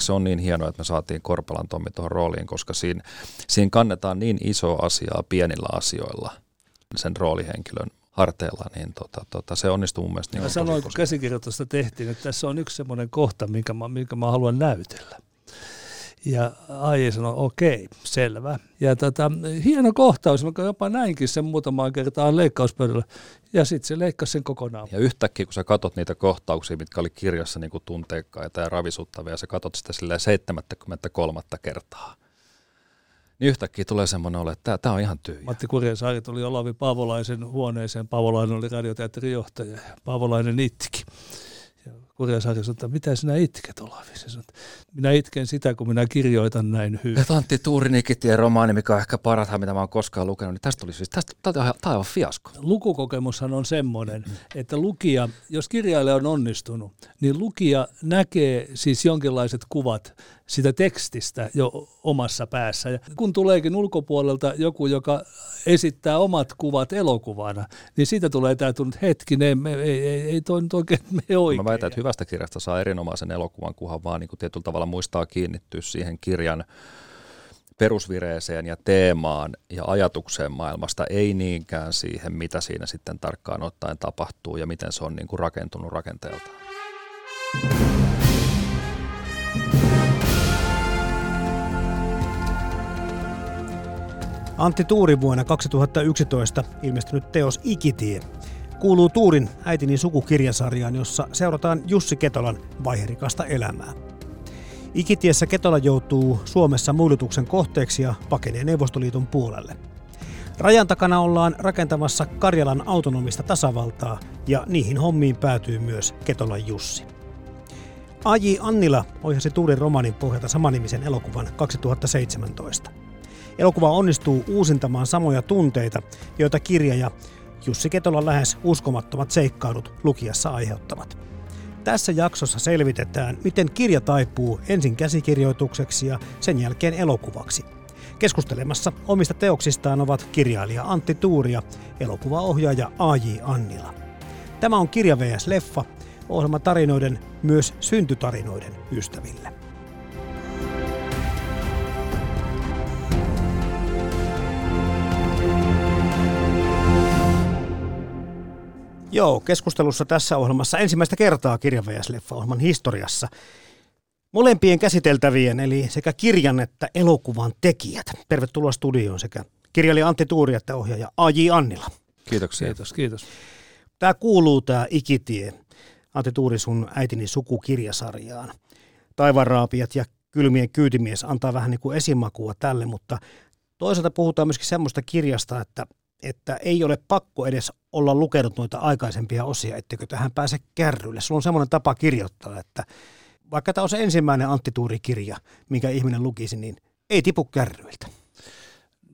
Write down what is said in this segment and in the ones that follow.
Se on niin hienoa, että me saatiin Korpalan Tommi tuohon rooliin, koska siinä, siinä kannetaan niin iso asiaa pienillä asioilla sen roolihenkilön harteilla, niin tota, tota, se onnistuu mun mielestä. Niin mä sanoin, kun käsikirjoitusta tehtiin, että tässä on yksi semmoinen kohta, minkä mä, minkä mä haluan näytellä. Ja Aije sanoi, okei, selvä. Ja tota, hieno kohtaus, mä jopa näinkin sen muutamaan kertaan leikkauspöydällä. Ja sitten se leikkasi sen kokonaan. Ja yhtäkkiä, kun sä katot niitä kohtauksia, mitkä oli kirjassa niin tunteikkaita ja ravisuttavia, ja sä katot sitä 73 kertaa, niin yhtäkkiä tulee semmoinen olo, että tämä on ihan tyhjä. Matti Kurjensaari tuli Olavi Paavolaisen huoneeseen. Paavolainen oli radioteatterin johtaja ja Paavolainen itki. Kurjasaari sanoi, että mitä sinä itket Olavi? Se sanoi, minä itken sitä, kun minä kirjoitan näin hyvin. Ja Antti Tuurinikitien romaani, mikä on ehkä parhaat, mitä mä oon koskaan lukenut, niin tästä tuli siis, tästä, tämä on aivan fiasko. Lukukokemushan on semmoinen, että lukija, jos kirjailija on onnistunut, niin lukija näkee siis jonkinlaiset kuvat sitä tekstistä jo omassa päässä. Ja kun tuleekin ulkopuolelta joku, joka esittää omat kuvat elokuvana, niin siitä tulee että hetkinen, ei, ei, ei, ei toi nyt oikein me oikein. Mä väitän, että hyvästä kirjasta saa erinomaisen elokuvan, kunhan vaan niin kuin tietyllä tavalla muistaa kiinnittyä siihen kirjan perusvireeseen ja teemaan ja ajatukseen maailmasta, ei niinkään siihen, mitä siinä sitten tarkkaan ottaen tapahtuu ja miten se on niin kuin rakentunut rakenteelta. Antti Tuuri vuonna 2011 ilmestynyt teos Ikitie kuuluu Tuurin äitini sukukirjasarjaan, jossa seurataan Jussi Ketolan vaiherikasta elämää. Ikitiessä Ketola joutuu Suomessa muilutuksen kohteeksi ja pakenee Neuvostoliiton puolelle. Rajan takana ollaan rakentamassa Karjalan autonomista tasavaltaa ja niihin hommiin päätyy myös Ketolan Jussi. Aji Annila ohjasi Tuurin romanin pohjalta samanimisen elokuvan 2017. Elokuva onnistuu uusintamaan samoja tunteita, joita kirja ja Jussi Ketolan lähes uskomattomat seikkailut lukijassa aiheuttavat. Tässä jaksossa selvitetään, miten kirja taipuu ensin käsikirjoitukseksi ja sen jälkeen elokuvaksi. Keskustelemassa omista teoksistaan ovat kirjailija Antti Tuuri ja elokuvaohjaaja A.J. Annila. Tämä on Kirja vs. Leffa, ohjelma tarinoiden, myös syntytarinoiden ystäville. Joo, keskustelussa tässä ohjelmassa ensimmäistä kertaa kirja vs. Leffa-ohjelman historiassa. Molempien käsiteltävien, eli sekä kirjan että elokuvan tekijät. Tervetuloa studioon sekä kirjailija Antti Tuuri että ohjaaja A.J. Annila. Kiitoksia. Kiitos, kiitos. Tämä kuuluu tämä Ikitie, Antti Tuuri sun äitini sukukirjasarjaan. Taivanraapijat ja kylmien kyytimies antaa vähän niin kuin esimakua tälle, mutta toisaalta puhutaan myöskin semmoista kirjasta, että että ei ole pakko edes olla lukenut noita aikaisempia osia, etteikö tähän pääse kärrylle. Sulla on semmoinen tapa kirjoittaa, että vaikka tämä on se ensimmäinen Antti kirja minkä ihminen lukisi, niin ei tipu kärryiltä.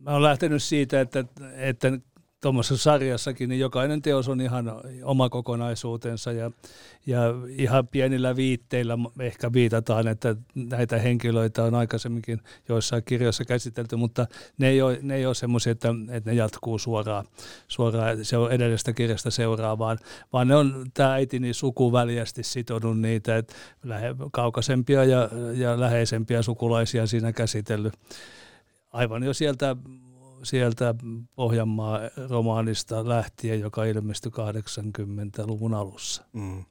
Mä olen lähtenyt siitä, että, että tuommoisessa sarjassakin, niin jokainen teos on ihan oma kokonaisuutensa ja, ja ihan pienillä viitteillä ehkä viitataan, että näitä henkilöitä on aikaisemminkin joissain kirjoissa käsitelty, mutta ne ei ole, ne ei ole semmoisia, että, että ne jatkuu suoraan, suoraan se on edellisestä kirjasta seuraavaan, vaan ne on tämä äitini sukuväljästi sitonut niitä, että lähe, kaukaisempia ja, ja läheisempiä sukulaisia siinä käsitellyt. Aivan jo sieltä sieltä Pohjanmaa romaanista lähtien, joka ilmestyi 80-luvun alussa. Mm.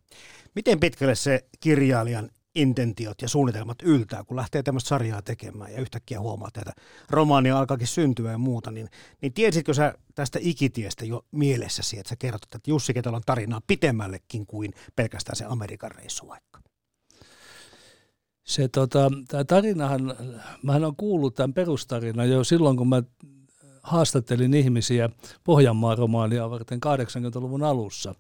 Miten pitkälle se kirjailijan intentiot ja suunnitelmat yltää, kun lähtee tämmöistä sarjaa tekemään ja yhtäkkiä huomaa, että romaania alkaakin syntyä ja muuta, niin, niin tiesitkö sä tästä ikitiestä jo mielessäsi, että sä kerrot, että Jussi Ketolan tarinaa pitemmällekin kuin pelkästään se Amerikan reissu vaikka? Se tota, tämä tarinahan, mä olen kuullut tämän perustarinan jo silloin, kun mä haastattelin ihmisiä Pohjanmaan romaania varten 80-luvun alussa.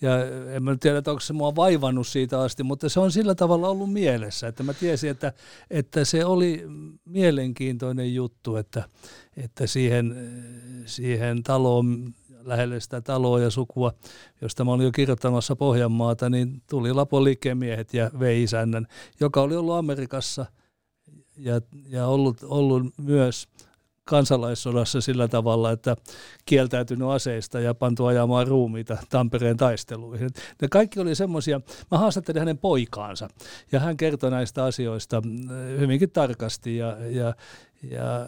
Ja en mä tiedä, että onko se mua vaivannut siitä asti, mutta se on sillä tavalla ollut mielessä, että mä tiesin, että, että se oli mielenkiintoinen juttu, että, että siihen, siihen taloon lähelle sitä taloa ja sukua, josta mä olin jo kirjoittamassa Pohjanmaata, niin tuli Lapon liikemiehet ja vei isännän, joka oli ollut Amerikassa ja, ja ollut, ollut myös kansalaissodassa sillä tavalla, että kieltäytynyt aseista ja pantu ajamaan ruumiita Tampereen taisteluihin. Ne kaikki oli semmoisia, mä haastattelin hänen poikaansa ja hän kertoi näistä asioista hyvinkin tarkasti ja, ja, ja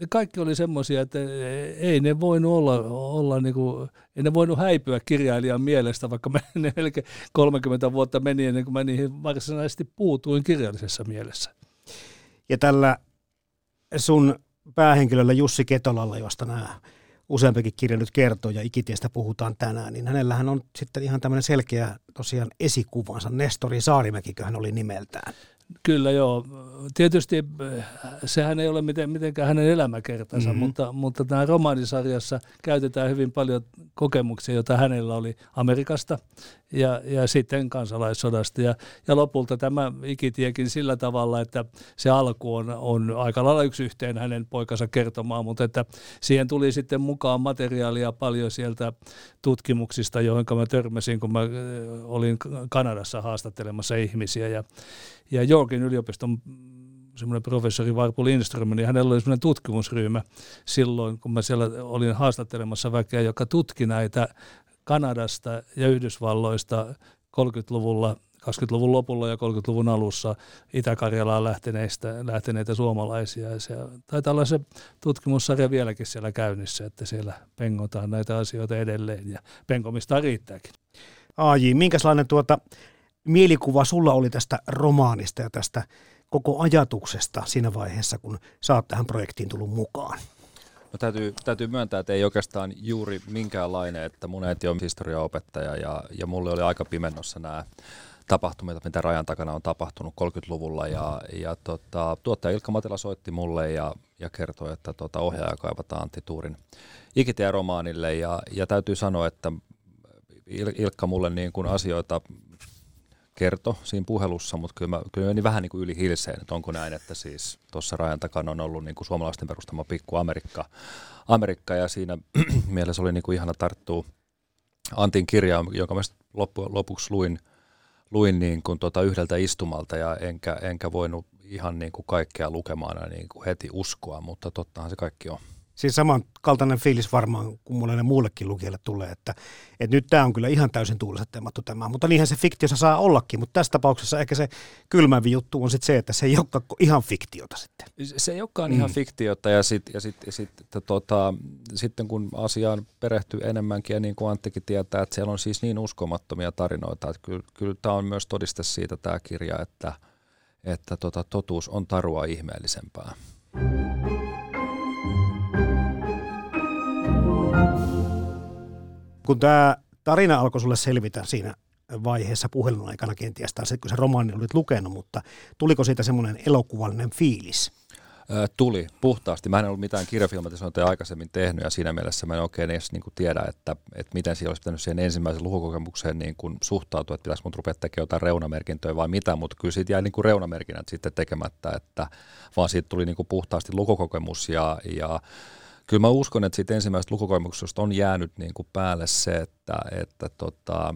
ne kaikki oli semmoisia, että ei ne voinut olla, olla niin kuin, ei ne voinut häipyä kirjailijan mielestä, vaikka ne melkein 30 vuotta meni ennen kuin mä niihin varsinaisesti puutuin kirjallisessa mielessä. Ja tällä sun päähenkilöllä Jussi Ketolalla, josta nämä useampikin kirja nyt kertoo ja ikitiestä puhutaan tänään, niin hänellähän on sitten ihan tämmöinen selkeä tosiaan esikuvansa. Nestori Saarimäkikö hän oli nimeltään. Kyllä joo. Tietysti eh, sehän ei ole miten, mitenkään hänen elämäkertansa, mm-hmm. mutta, mutta tämä romaanisarjassa käytetään hyvin paljon kokemuksia, joita hänellä oli Amerikasta ja, ja sitten kansalaissodasta. Ja, ja lopulta tämä ikitiekin sillä tavalla, että se alku on, on aika lailla yksi yhteen hänen poikansa kertomaan, mutta että siihen tuli sitten mukaan materiaalia paljon sieltä tutkimuksista, joihin mä törmäsin, kun mä eh, olin Kanadassa haastattelemassa ihmisiä. Ja, ja Jorkin yliopiston semmoinen professori Varpu Lindström, niin hänellä oli semmoinen tutkimusryhmä silloin, kun mä siellä olin haastattelemassa väkeä, joka tutki näitä Kanadasta ja Yhdysvalloista 30-luvulla 20-luvun lopulla ja 30-luvun alussa Itä-Karjalaan lähteneistä, lähteneitä suomalaisia. Se taitaa olla se tutkimussarja vieläkin siellä käynnissä, että siellä pengotaan näitä asioita edelleen ja pengomista riittääkin. AJ, minkälainen tuota mielikuva sulla oli tästä romaanista ja tästä koko ajatuksesta siinä vaiheessa, kun sä oot tähän projektiin tullut mukaan? No täytyy, täytyy myöntää, että ei oikeastaan juuri minkäänlainen, että mun äiti on historiaopettaja ja, ja mulle oli aika pimennossa nämä tapahtumia, mitä rajan takana on tapahtunut 30-luvulla ja, ja tota, tuottaja Ilkka Matila soitti mulle ja, ja kertoi, että tota, ohjaaja kaivataan Antti Tuurin Ikitie-romaanille ja, ja täytyy sanoa, että Ilkka mulle niin kuin asioita kertoi siinä puhelussa, mutta kyllä, mä, kyllä meni vähän niin kuin yli hilseen, että onko näin, että siis tuossa rajan takana on ollut niin kuin suomalaisten perustama pikku Amerikka, Amerikka ja siinä mielessä oli niin kuin ihana tarttua Antin kirjaa, jonka mä loppu, lopuksi luin, luin niin kuin tota yhdeltä istumalta ja enkä, enkä voinut ihan niin kuin kaikkea lukemaan niin kuin heti uskoa, mutta tottahan se kaikki on. Siis samankaltainen fiilis varmaan kuin monelle muullekin lukijalle tulee, että, että nyt tämä on kyllä ihan täysin teemattu tämä, mutta niinhän se fiktiossa saa ollakin, mutta tässä tapauksessa ehkä se kylmävi juttu on sitten se, että se ei olekaan ihan fiktiota sitten. Se ei olekaan mm. ihan fiktiota ja, sit, ja, sit, ja sit, tota, sitten kun asiaan perehtyy enemmänkin ja niin kuin Anttikin tietää, että siellä on siis niin uskomattomia tarinoita, että kyllä, kyllä tämä on myös todiste siitä tämä kirja, että, että tota, totuus on tarua ihmeellisempää. Kun tämä tarina alkoi sulle selvitä siinä vaiheessa puhelun aikana kenties, tai kun se romaani olit lukenut, mutta tuliko siitä semmoinen elokuvallinen fiilis? tuli puhtaasti. Mä en ollut mitään kirjafilmatisointeja aikaisemmin tehnyt ja siinä mielessä mä en oikein edes niin kuin tiedä, että, että miten siellä olisi pitänyt siihen ensimmäisen lukukokemukseen niin kuin suhtautua, että pitäisikö mun rupea tekemään jotain reunamerkintöjä vai mitä, mutta kyllä siitä jäi niin kuin reunamerkinnät sitten tekemättä, että vaan siitä tuli niin kuin puhtaasti lukukokemus ja, ja kyllä mä uskon, että siitä ensimmäisestä lukukokemuksesta on jäänyt niin kuin päälle se, että, että tota,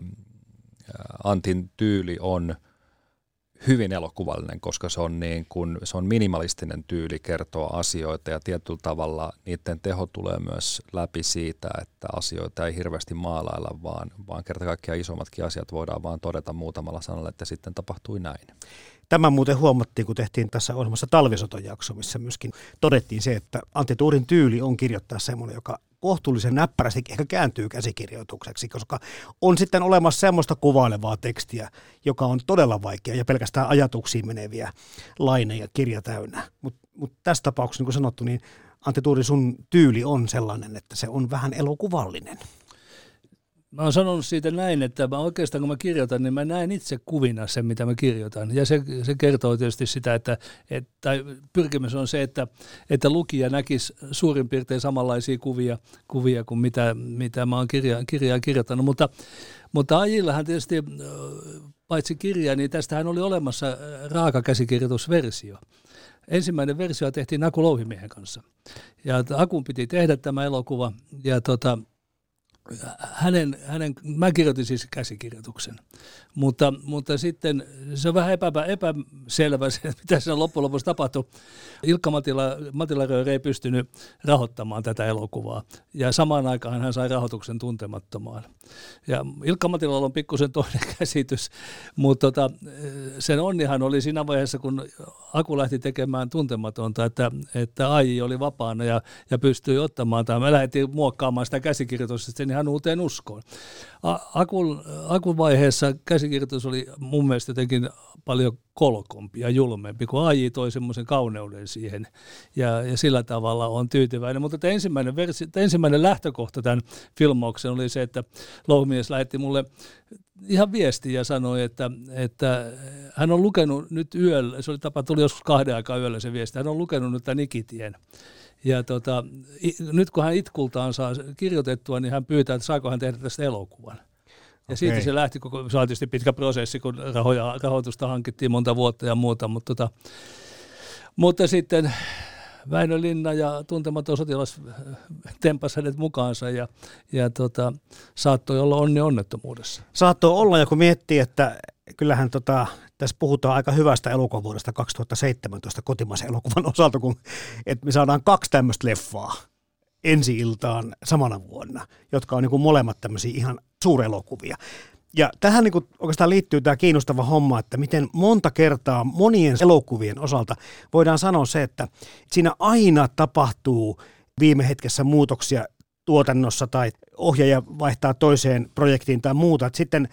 Antin tyyli on hyvin elokuvallinen, koska se on, niin kuin, se on minimalistinen tyyli kertoa asioita ja tietyllä tavalla niiden teho tulee myös läpi siitä, että asioita ei hirveästi maalailla, vaan, vaan kerta kaikkiaan isommatkin asiat voidaan vaan todeta muutamalla sanalla, että sitten tapahtui näin. Tämä muuten huomattiin, kun tehtiin tässä ohjelmassa talvisotojakso, missä myöskin todettiin se, että Antti Tuurin tyyli on kirjoittaa semmoinen, joka kohtuullisen näppärästi ehkä kääntyy käsikirjoitukseksi, koska on sitten olemassa semmoista kuvailevaa tekstiä, joka on todella vaikea ja pelkästään ajatuksiin meneviä laineja kirja täynnä. Mutta mut tässä tapauksessa, niin kuin sanottu, niin Antti Tuuri, sun tyyli on sellainen, että se on vähän elokuvallinen. Mä oon sanonut siitä näin, että mä oikeastaan kun mä kirjoitan, niin mä näen itse kuvina sen, mitä mä kirjoitan. Ja se, se kertoo tietysti sitä, että, että tai pyrkimys on se, että, että lukija näkisi suurin piirtein samanlaisia kuvia, kuvia kuin mitä, mitä mä oon kirja, kirjaa kirjoittanut. Mutta, mutta Ajillahan tietysti paitsi kirja, niin tästähän oli olemassa raaka käsikirjoitusversio. Ensimmäinen versio tehtiin Aku Louhimiehen kanssa. Ja Akun piti tehdä tämä elokuva. Ja tota, hänen, hänen, mä kirjoitin siis käsikirjoituksen, mutta, mutta sitten se on vähän epä, epäselvä se, mitä siinä loppujen lopuksi tapahtui. Ilkka Matila, Matila ei pystynyt rahoittamaan tätä elokuvaa ja samaan aikaan hän sai rahoituksen tuntemattomaan. Ja Ilkka Matilalla on pikkusen toinen käsitys, mutta tota, sen onnihan oli siinä vaiheessa, kun Aku lähti tekemään tuntematonta, että, että AI oli vapaana ja, ja pystyi ottamaan tämä. Me lähdettiin muokkaamaan sitä käsikirjoitusta sen ihan uuteen uskoon. Akun, akun vaiheessa käsikirjoitus oli mun mielestä jotenkin paljon kolkompi ja julmempi, kun AI toi semmoisen kauneuden siihen ja, ja sillä tavalla on tyytyväinen. Mutta ensimmäinen, versi, ensimmäinen lähtökohta tämän filmauksen oli se, että Louhmies lähetti mulle ihan viesti ja sanoi, että, että hän on lukenut nyt yöllä, se oli tapa, tuli joskus kahden aikaa yöllä se viesti, hän on lukenut nyt tämän Ikitien. Ja tota, nyt kun hän itkultaan saa kirjoitettua, niin hän pyytää, että saako hän tehdä tästä elokuvan. Ja okay. siitä se lähti, koko, se oli tietysti pitkä prosessi, kun rahoja, rahoitusta hankittiin monta vuotta ja muuta, mutta, tota, mutta sitten Väinö Linna ja tuntematon sotilas tempas hänet mukaansa ja, ja tota, saattoi olla onni onnettomuudessa. Saattoi olla, ja kun miettii, että kyllähän tota, tässä puhutaan aika hyvästä elokuvuudesta 2017 kotimaisen elokuvan osalta, kun että me saadaan kaksi tämmöistä leffaa ensi iltaan samana vuonna, jotka on niin kuin molemmat tämmöisiä ihan suurelokuvia. Ja tähän niin kuin oikeastaan liittyy tämä kiinnostava homma, että miten monta kertaa monien elokuvien osalta voidaan sanoa se, että siinä aina tapahtuu viime hetkessä muutoksia tuotannossa tai ohjaaja vaihtaa toiseen projektiin tai muuta. Että sitten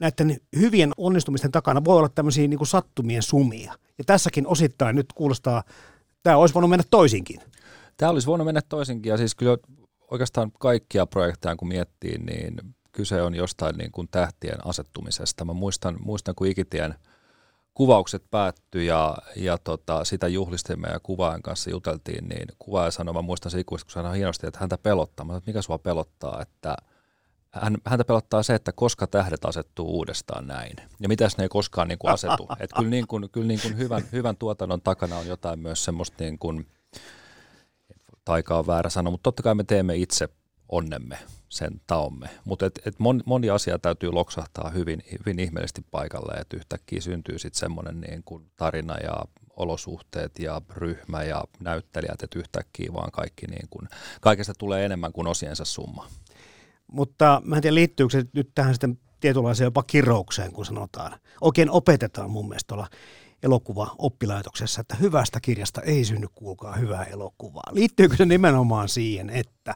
näiden hyvien onnistumisten takana voi olla tämmöisiä niin kuin sattumien sumia. Ja tässäkin osittain nyt kuulostaa, tämä olisi voinut mennä toisinkin. Tämä olisi voinut mennä toisinkin ja siis kyllä oikeastaan kaikkia projekteja kun miettii, niin kyse on jostain niin kuin tähtien asettumisesta. Mä muistan, muistan kun Ikitien kuvaukset päättyi ja, ja tota, sitä juhlistimme ja kuvaajan kanssa juteltiin, niin kuvaaja sanoi, mä muistan se ikuisesti, kun sanoi hienosti, että häntä pelottaa. Mä sanoin, että mikä sua pelottaa, että hän, häntä pelottaa se, että koska tähdet asettuu uudestaan näin. Ja mitäs ne ei koskaan niin kuin asetu. Että kyllä, niin kuin, kyllä niin kuin hyvän, hyvän tuotannon takana on jotain myös semmoista niin kuin, taika on väärä sana, mutta totta kai me teemme itse onnemme sen taomme. Mutta et, et moni, moni asia täytyy loksahtaa hyvin, hyvin ihmeellisesti paikalle, että yhtäkkiä syntyy sitten semmoinen niin kuin tarina ja olosuhteet ja ryhmä ja näyttelijät, että yhtäkkiä vaan kaikki niin kuin, kaikesta tulee enemmän kuin osiensa summa. Mutta mä en tiedä, liittyykö se nyt tähän sitten tietynlaiseen jopa kiroukseen, kun sanotaan. Oikein opetetaan mun mielestä tuolla elokuva-oppilaitoksessa, että hyvästä kirjasta ei synny kuulkaa hyvää elokuvaa. Liittyykö se nimenomaan siihen, että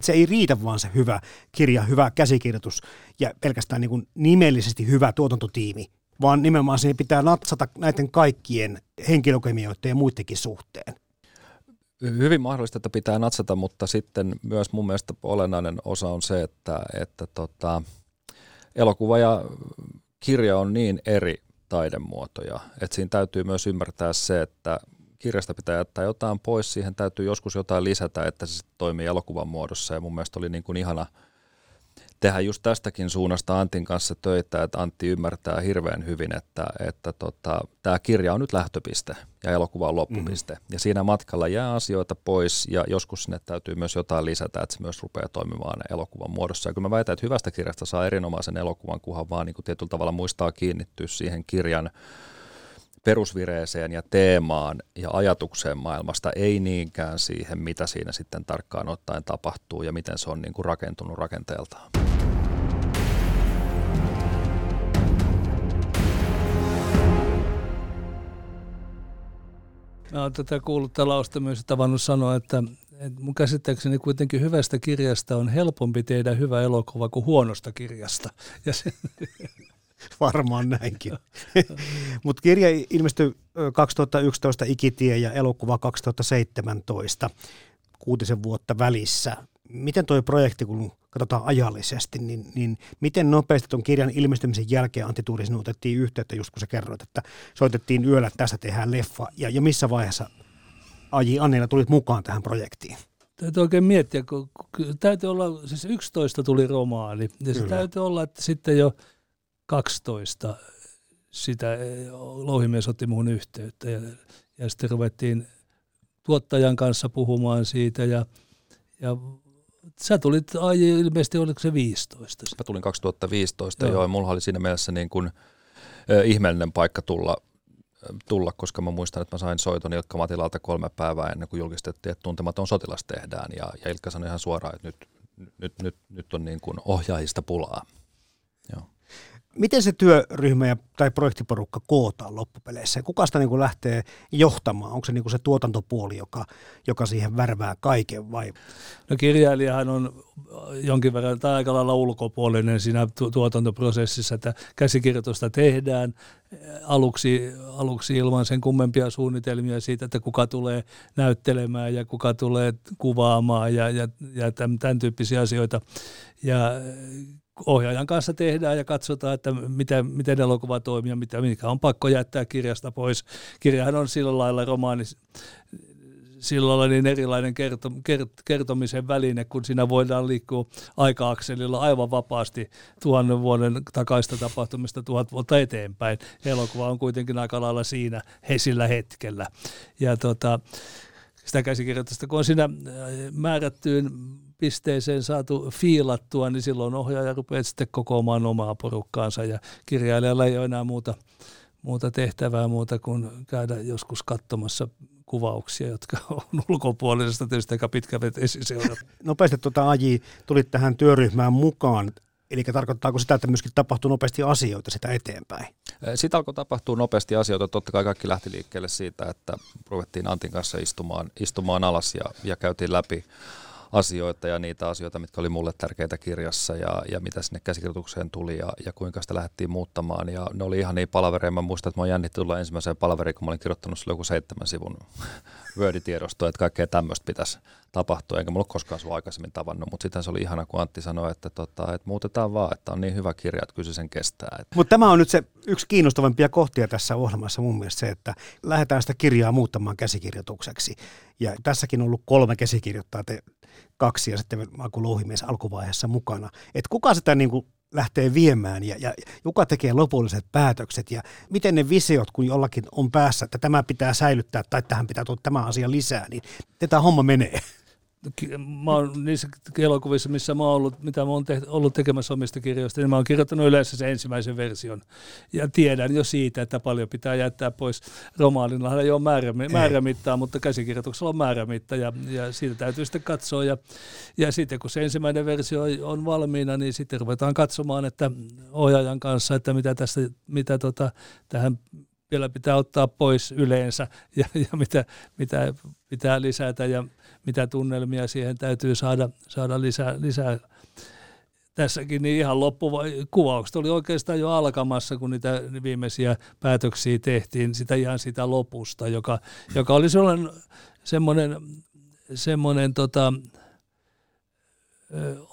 se ei riitä vaan se hyvä kirja, hyvä käsikirjoitus ja pelkästään niin kuin nimellisesti hyvä tuotantotiimi, vaan nimenomaan siihen pitää natsata näiden kaikkien henkilökemioiden ja muidenkin suhteen. Hyvin mahdollista, että pitää natsata, mutta sitten myös mun mielestä olennainen osa on se, että, että tota, elokuva ja kirja on niin eri taidemuotoja, että siinä täytyy myös ymmärtää se, että kirjasta pitää jättää jotain pois, siihen täytyy joskus jotain lisätä, että se toimii elokuvan muodossa. Ja mun mielestä oli niin kuin ihana – tehdä just tästäkin suunnasta Antin kanssa töitä, että Antti ymmärtää hirveän hyvin, että, että tota, tämä kirja on nyt lähtöpiste ja elokuva on loppupiste. Mm-hmm. Ja siinä matkalla jää asioita pois ja joskus sinne täytyy myös jotain lisätä, että se myös rupeaa toimimaan elokuvan muodossa. Ja kyllä mä väitän, että hyvästä kirjasta saa erinomaisen elokuvan, kunhan vaan niin kuin tietyllä tavalla muistaa kiinnittyä siihen kirjan perusvireeseen ja teemaan ja ajatukseen maailmasta, ei niinkään siihen, mitä siinä sitten tarkkaan ottaen tapahtuu ja miten se on niin kuin rakentunut rakenteeltaan. Mä oon tätä kuullut talausta myös tavannut sanoa, että, että mun käsittääkseni kuitenkin hyvästä kirjasta on helpompi tehdä hyvä elokuva kuin huonosta kirjasta. Ja se, Varmaan näinkin. Mutta kirja ilmestyi 2011 Ikitie ja elokuva 2017, kuutisen vuotta välissä. Miten tuo projekti, kun katsotaan ajallisesti, niin, niin miten nopeasti tuon kirjan ilmestymisen jälkeen Antti Tuuri sinun otettiin yhteyttä, just kun sä kerroit, että soitettiin yöllä, että tästä tehdään leffa, ja, ja missä vaiheessa Aji Annila tulit mukaan tähän projektiin? Täytyy oikein miettiä, kun, kun täytyy olla, siis 11 tuli romaani, ja se täytyy olla, että sitten jo 12 sitä eh, louhimies otti muun yhteyttä, ja, ja sitten ruvettiin tuottajan kanssa puhumaan siitä, ja, ja Sä tulit ai, ilmeisesti, oliko se 15? Mä tulin 2015, joo, joo ja mulla oli siinä mielessä niin kuin, äh, ihmeellinen paikka tulla, tulla, koska mä muistan, että mä sain soiton Ilkka Matilalta kolme päivää ennen kuin julkistettiin, että tuntematon sotilas tehdään. Ja, ja Ilkka sanoi ihan suoraan, että nyt, nyt, nyt, nyt on niin kuin ohjaajista pulaa. Joo. Miten se työryhmä ja, tai projektiporukka kootaan loppupeleissä? Kuka sitä niin kuin lähtee johtamaan? Onko se niin kuin se tuotantopuoli, joka, joka siihen värvää kaiken vai? No kirjailijahan on jonkin verran tai aika lailla ulkopuolinen siinä tu- tuotantoprosessissa, että käsikirjoitusta tehdään aluksi, aluksi ilman sen kummempia suunnitelmia siitä, että kuka tulee näyttelemään ja kuka tulee kuvaamaan ja, ja, ja tämän, tämän tyyppisiä asioita. Ja ohjaajan kanssa tehdään ja katsotaan, että miten, miten elokuva toimii ja mitä, mikä on pakko jättää kirjasta pois. Kirjahan on sillä lailla romaani, sillä lailla niin erilainen kerto, kert, kertomisen väline, kun siinä voidaan liikkua aika-akselilla aivan vapaasti tuhannen vuoden takaista tapahtumista tuhat vuotta eteenpäin. Elokuva on kuitenkin aika lailla siinä he sillä hetkellä. Ja tota, sitä käsikirjoitusta, kun on siinä äh, määrättyyn pisteeseen saatu fiilattua, niin silloin ohjaaja rupeaa sitten kokoamaan omaa porukkaansa ja kirjailijalla ei ole enää muuta, muuta tehtävää muuta kuin käydä joskus katsomassa kuvauksia, jotka on ulkopuolisesta tietysti aika pitkäveteisiä seurata. Nopeasti tuota Aji tulit tähän työryhmään mukaan. Eli tarkoittaako sitä, että myöskin tapahtuu nopeasti asioita sitä eteenpäin? Sitä alkoi tapahtua nopeasti asioita. Totta kai kaikki lähti liikkeelle siitä, että ruvettiin Antin kanssa istumaan, istumaan alas ja, ja käytiin läpi asioita ja niitä asioita, mitkä oli mulle tärkeitä kirjassa ja, ja mitä sinne käsikirjoitukseen tuli ja, ja kuinka sitä lähdettiin muuttamaan. Ja ne oli ihan niin palavereja. Mä muistan, että mä jännitti tulla ensimmäiseen palaveriin, kun mä olin kirjoittanut sille joku seitsemän sivun Word-tiedostoa, että kaikkea tämmöistä pitäisi tapahtua. Enkä mulla koskaan sua aikaisemmin tavannut, mutta sitten se oli ihana, kun Antti sanoi, että, tota, että muutetaan vaan, että on niin hyvä kirja, että kyllä se sen kestää. Mutta tämä on nyt se yksi kiinnostavampia kohtia tässä ohjelmassa mun mielestä se, että lähdetään sitä kirjaa muuttamaan käsikirjoitukseksi. Ja tässäkin on ollut kolme käsikirjoittaa, te kaksi ja sitten Aku Louhimies alkuvaiheessa mukana. Että kuka sitä niin kuin lähtee viemään ja, ja kuka tekee lopulliset päätökset ja miten ne visiot, kun jollakin on päässä, että tämä pitää säilyttää tai tähän pitää tulla tämä asia lisää, niin tämä homma menee mä oon niissä elokuvissa, missä mä oon ollut, mitä mä oon te- ollut tekemässä omista kirjoista, niin mä oon kirjoittanut yleensä sen ensimmäisen version. Ja tiedän jo siitä, että paljon pitää jättää pois. Romaanilla ei ole määrä, määrämittaa, mutta käsikirjoituksella on määrämitta ja, ja siitä täytyy sitten katsoa. Ja, ja sitten kun se ensimmäinen versio on valmiina, niin sitten ruvetaan katsomaan, että ohjaajan kanssa, että mitä, tästä, mitä tota, tähän vielä pitää ottaa pois yleensä ja, ja mitä, mitä pitää lisätä ja mitä tunnelmia siihen täytyy saada, saada lisää, lisää. Tässäkin niin ihan loppukuvaukset oli oikeastaan jo alkamassa, kun niitä viimeisiä päätöksiä tehtiin, sitä ihan sitä lopusta, joka, joka oli sellainen, semmoinen, semmoinen tota,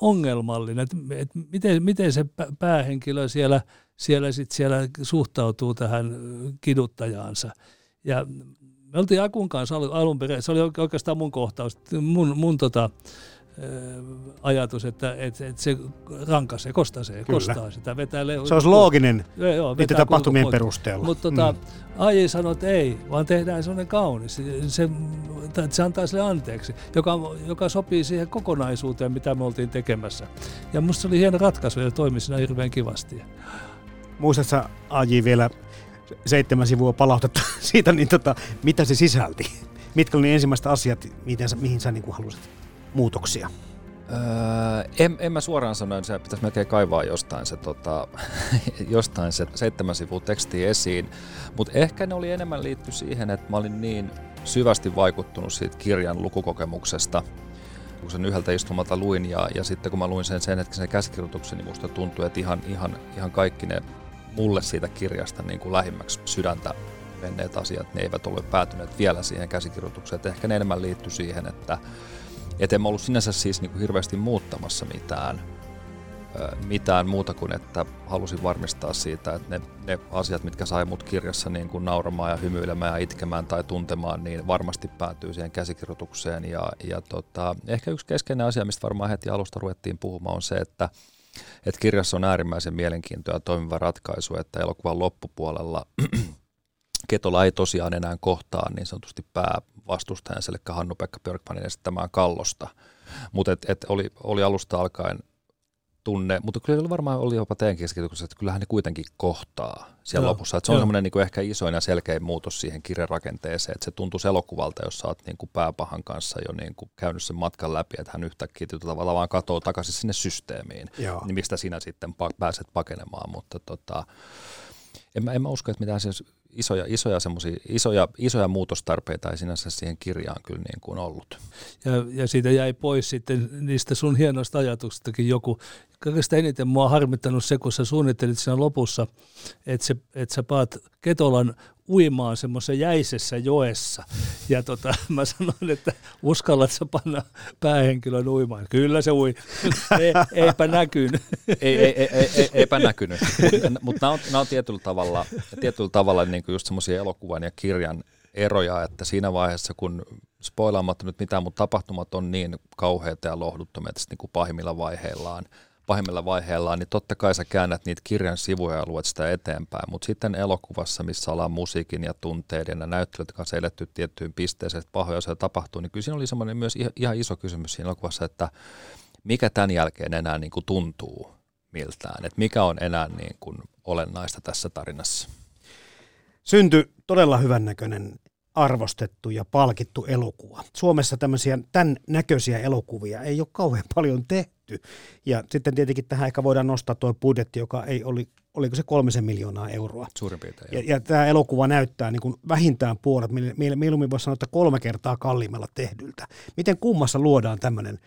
ongelmallinen, että et miten, miten se päähenkilö siellä, siellä, sit siellä suhtautuu tähän kiduttajaansa. Ja me oltiin Akun kanssa alun perin, se oli oikeastaan mun kohtaus, mun, mun tota, ajatus, että, että, että se rankaisee, kostasee, Kyllä. kostaa sitä, vetää le- Se olisi looginen joo, joo, niiden tapahtumien perusteella. Mutta tota, mm. Aji sanoi, että ei, vaan tehdään sellainen kaunis. Se, se antaa sille anteeksi, joka, joka sopii siihen kokonaisuuteen, mitä me oltiin tekemässä. Ja musta se oli hieno ratkaisu ja toimi siinä hirveän kivasti. Muistatko Aji vielä seitsemän sivua palautetta siitä, niin tota, mitä se sisälti? Mitkä oli ensimmäiset asiat, miten sä, mihin sä niin halusit muutoksia? Öö, en, en mä suoraan sanoen, se pitäisi melkein kaivaa jostain se, tota, jostain se seitsemän sivua tekstiä esiin, mutta ehkä ne oli enemmän liitty siihen, että mä olin niin syvästi vaikuttunut siitä kirjan lukukokemuksesta, kun sen yhdeltä istumalta luin ja, ja sitten kun mä luin sen sen hetkisen käsikirjoituksen, niin musta tuntui, että ihan, ihan, ihan kaikki ne mulle siitä kirjasta niin kuin lähimmäksi sydäntä menneet asiat, ne eivät ole päätyneet vielä siihen käsikirjoitukseen. Että ehkä ne enemmän liittyy siihen, että, Et en ollut sinänsä siis niin kuin hirveästi muuttamassa mitään, mitään muuta kuin, että halusin varmistaa siitä, että ne, ne asiat, mitkä sai mut kirjassa niin kuin nauramaan ja hymyilemään ja itkemään tai tuntemaan, niin varmasti päätyy siihen käsikirjoitukseen. Ja, ja tota, ehkä yksi keskeinen asia, mistä varmaan heti alusta ruvettiin puhumaan, on se, että että kirjassa on äärimmäisen mielenkiintoinen ja toimiva ratkaisu, että elokuvan loppupuolella Ketola ei tosiaan enää kohtaa niin sanotusti päävastustajansa, eli Hannu-Pekka Björkmanin esittämään kallosta. Mutta et, et oli, oli alusta alkaen tunne, mutta kyllä varmaan oli jopa teidän keskityksessä, että kyllähän ne kuitenkin kohtaa siellä Joo. lopussa. Että se on semmoinen niin ehkä isoin ja selkein muutos siihen kirjarakenteeseen, että se tuntuu elokuvalta, jos sä oot niin kuin pääpahan kanssa jo niin kuin käynyt sen matkan läpi, että hän yhtäkkiä tavallaan vaan katoo takaisin sinne systeemiin, Joo. niin mistä sinä sitten pääset pakenemaan, mutta tota, en mä, en mä usko, että mitään siis isoja, isoja, isoja, isoja muutostarpeita ei sinänsä siihen kirjaan kyllä niin kuin ollut. Ja, ja siitä jäi pois sitten niistä sun hienoista ajatuksistakin joku. Kaikesta eniten mua harmittanut se, kun sä suunnittelit siinä lopussa, että, se, että sä paat Ketolan uimaan semmoisessa jäisessä joessa. Ja tota, mä sanoin, että uskallat sä panna päähenkilön uimaan. Kyllä se ui. ei, eipä näkynyt. ei, ei, ei, ei, eipä näkynyt. Mutta mut nämä on, on tietyllä tavalla, tietyllä tavalla niin kuin just semmoisia elokuvan ja kirjan eroja, että siinä vaiheessa, kun spoilaamatta nyt mitään, mutta tapahtumat on niin kauheita ja lohduttomia, että niin kuin pahimmilla vaiheillaan – pahimmilla vaiheilla, niin totta kai sä käännät niitä kirjan sivuja ja luet sitä eteenpäin, mutta sitten elokuvassa, missä ollaan musiikin ja tunteiden ja näyttelyt kanssa eletty tiettyyn pisteeseen, että pahoja asioita tapahtuu, niin kyllä siinä oli semmoinen myös ihan iso kysymys siinä elokuvassa, että mikä tämän jälkeen enää niin kuin tuntuu miltään, että mikä on enää niin kuin olennaista tässä tarinassa. Syntyi todella hyvännäköinen arvostettu ja palkittu elokuva. Suomessa tämmöisiä tämän näköisiä elokuvia ei ole kauhean paljon tehty. Ja sitten tietenkin tähän ehkä voidaan nostaa tuo budjetti, joka ei oli, oliko se kolmisen miljoonaa euroa. Suurin piirtein. Ja, ja tämä elokuva näyttää niin kuin vähintään puolet, mieluummin voisi sanoa, että kolme kertaa kalliimmalla tehdyltä. Miten kummassa luodaan tämmöinen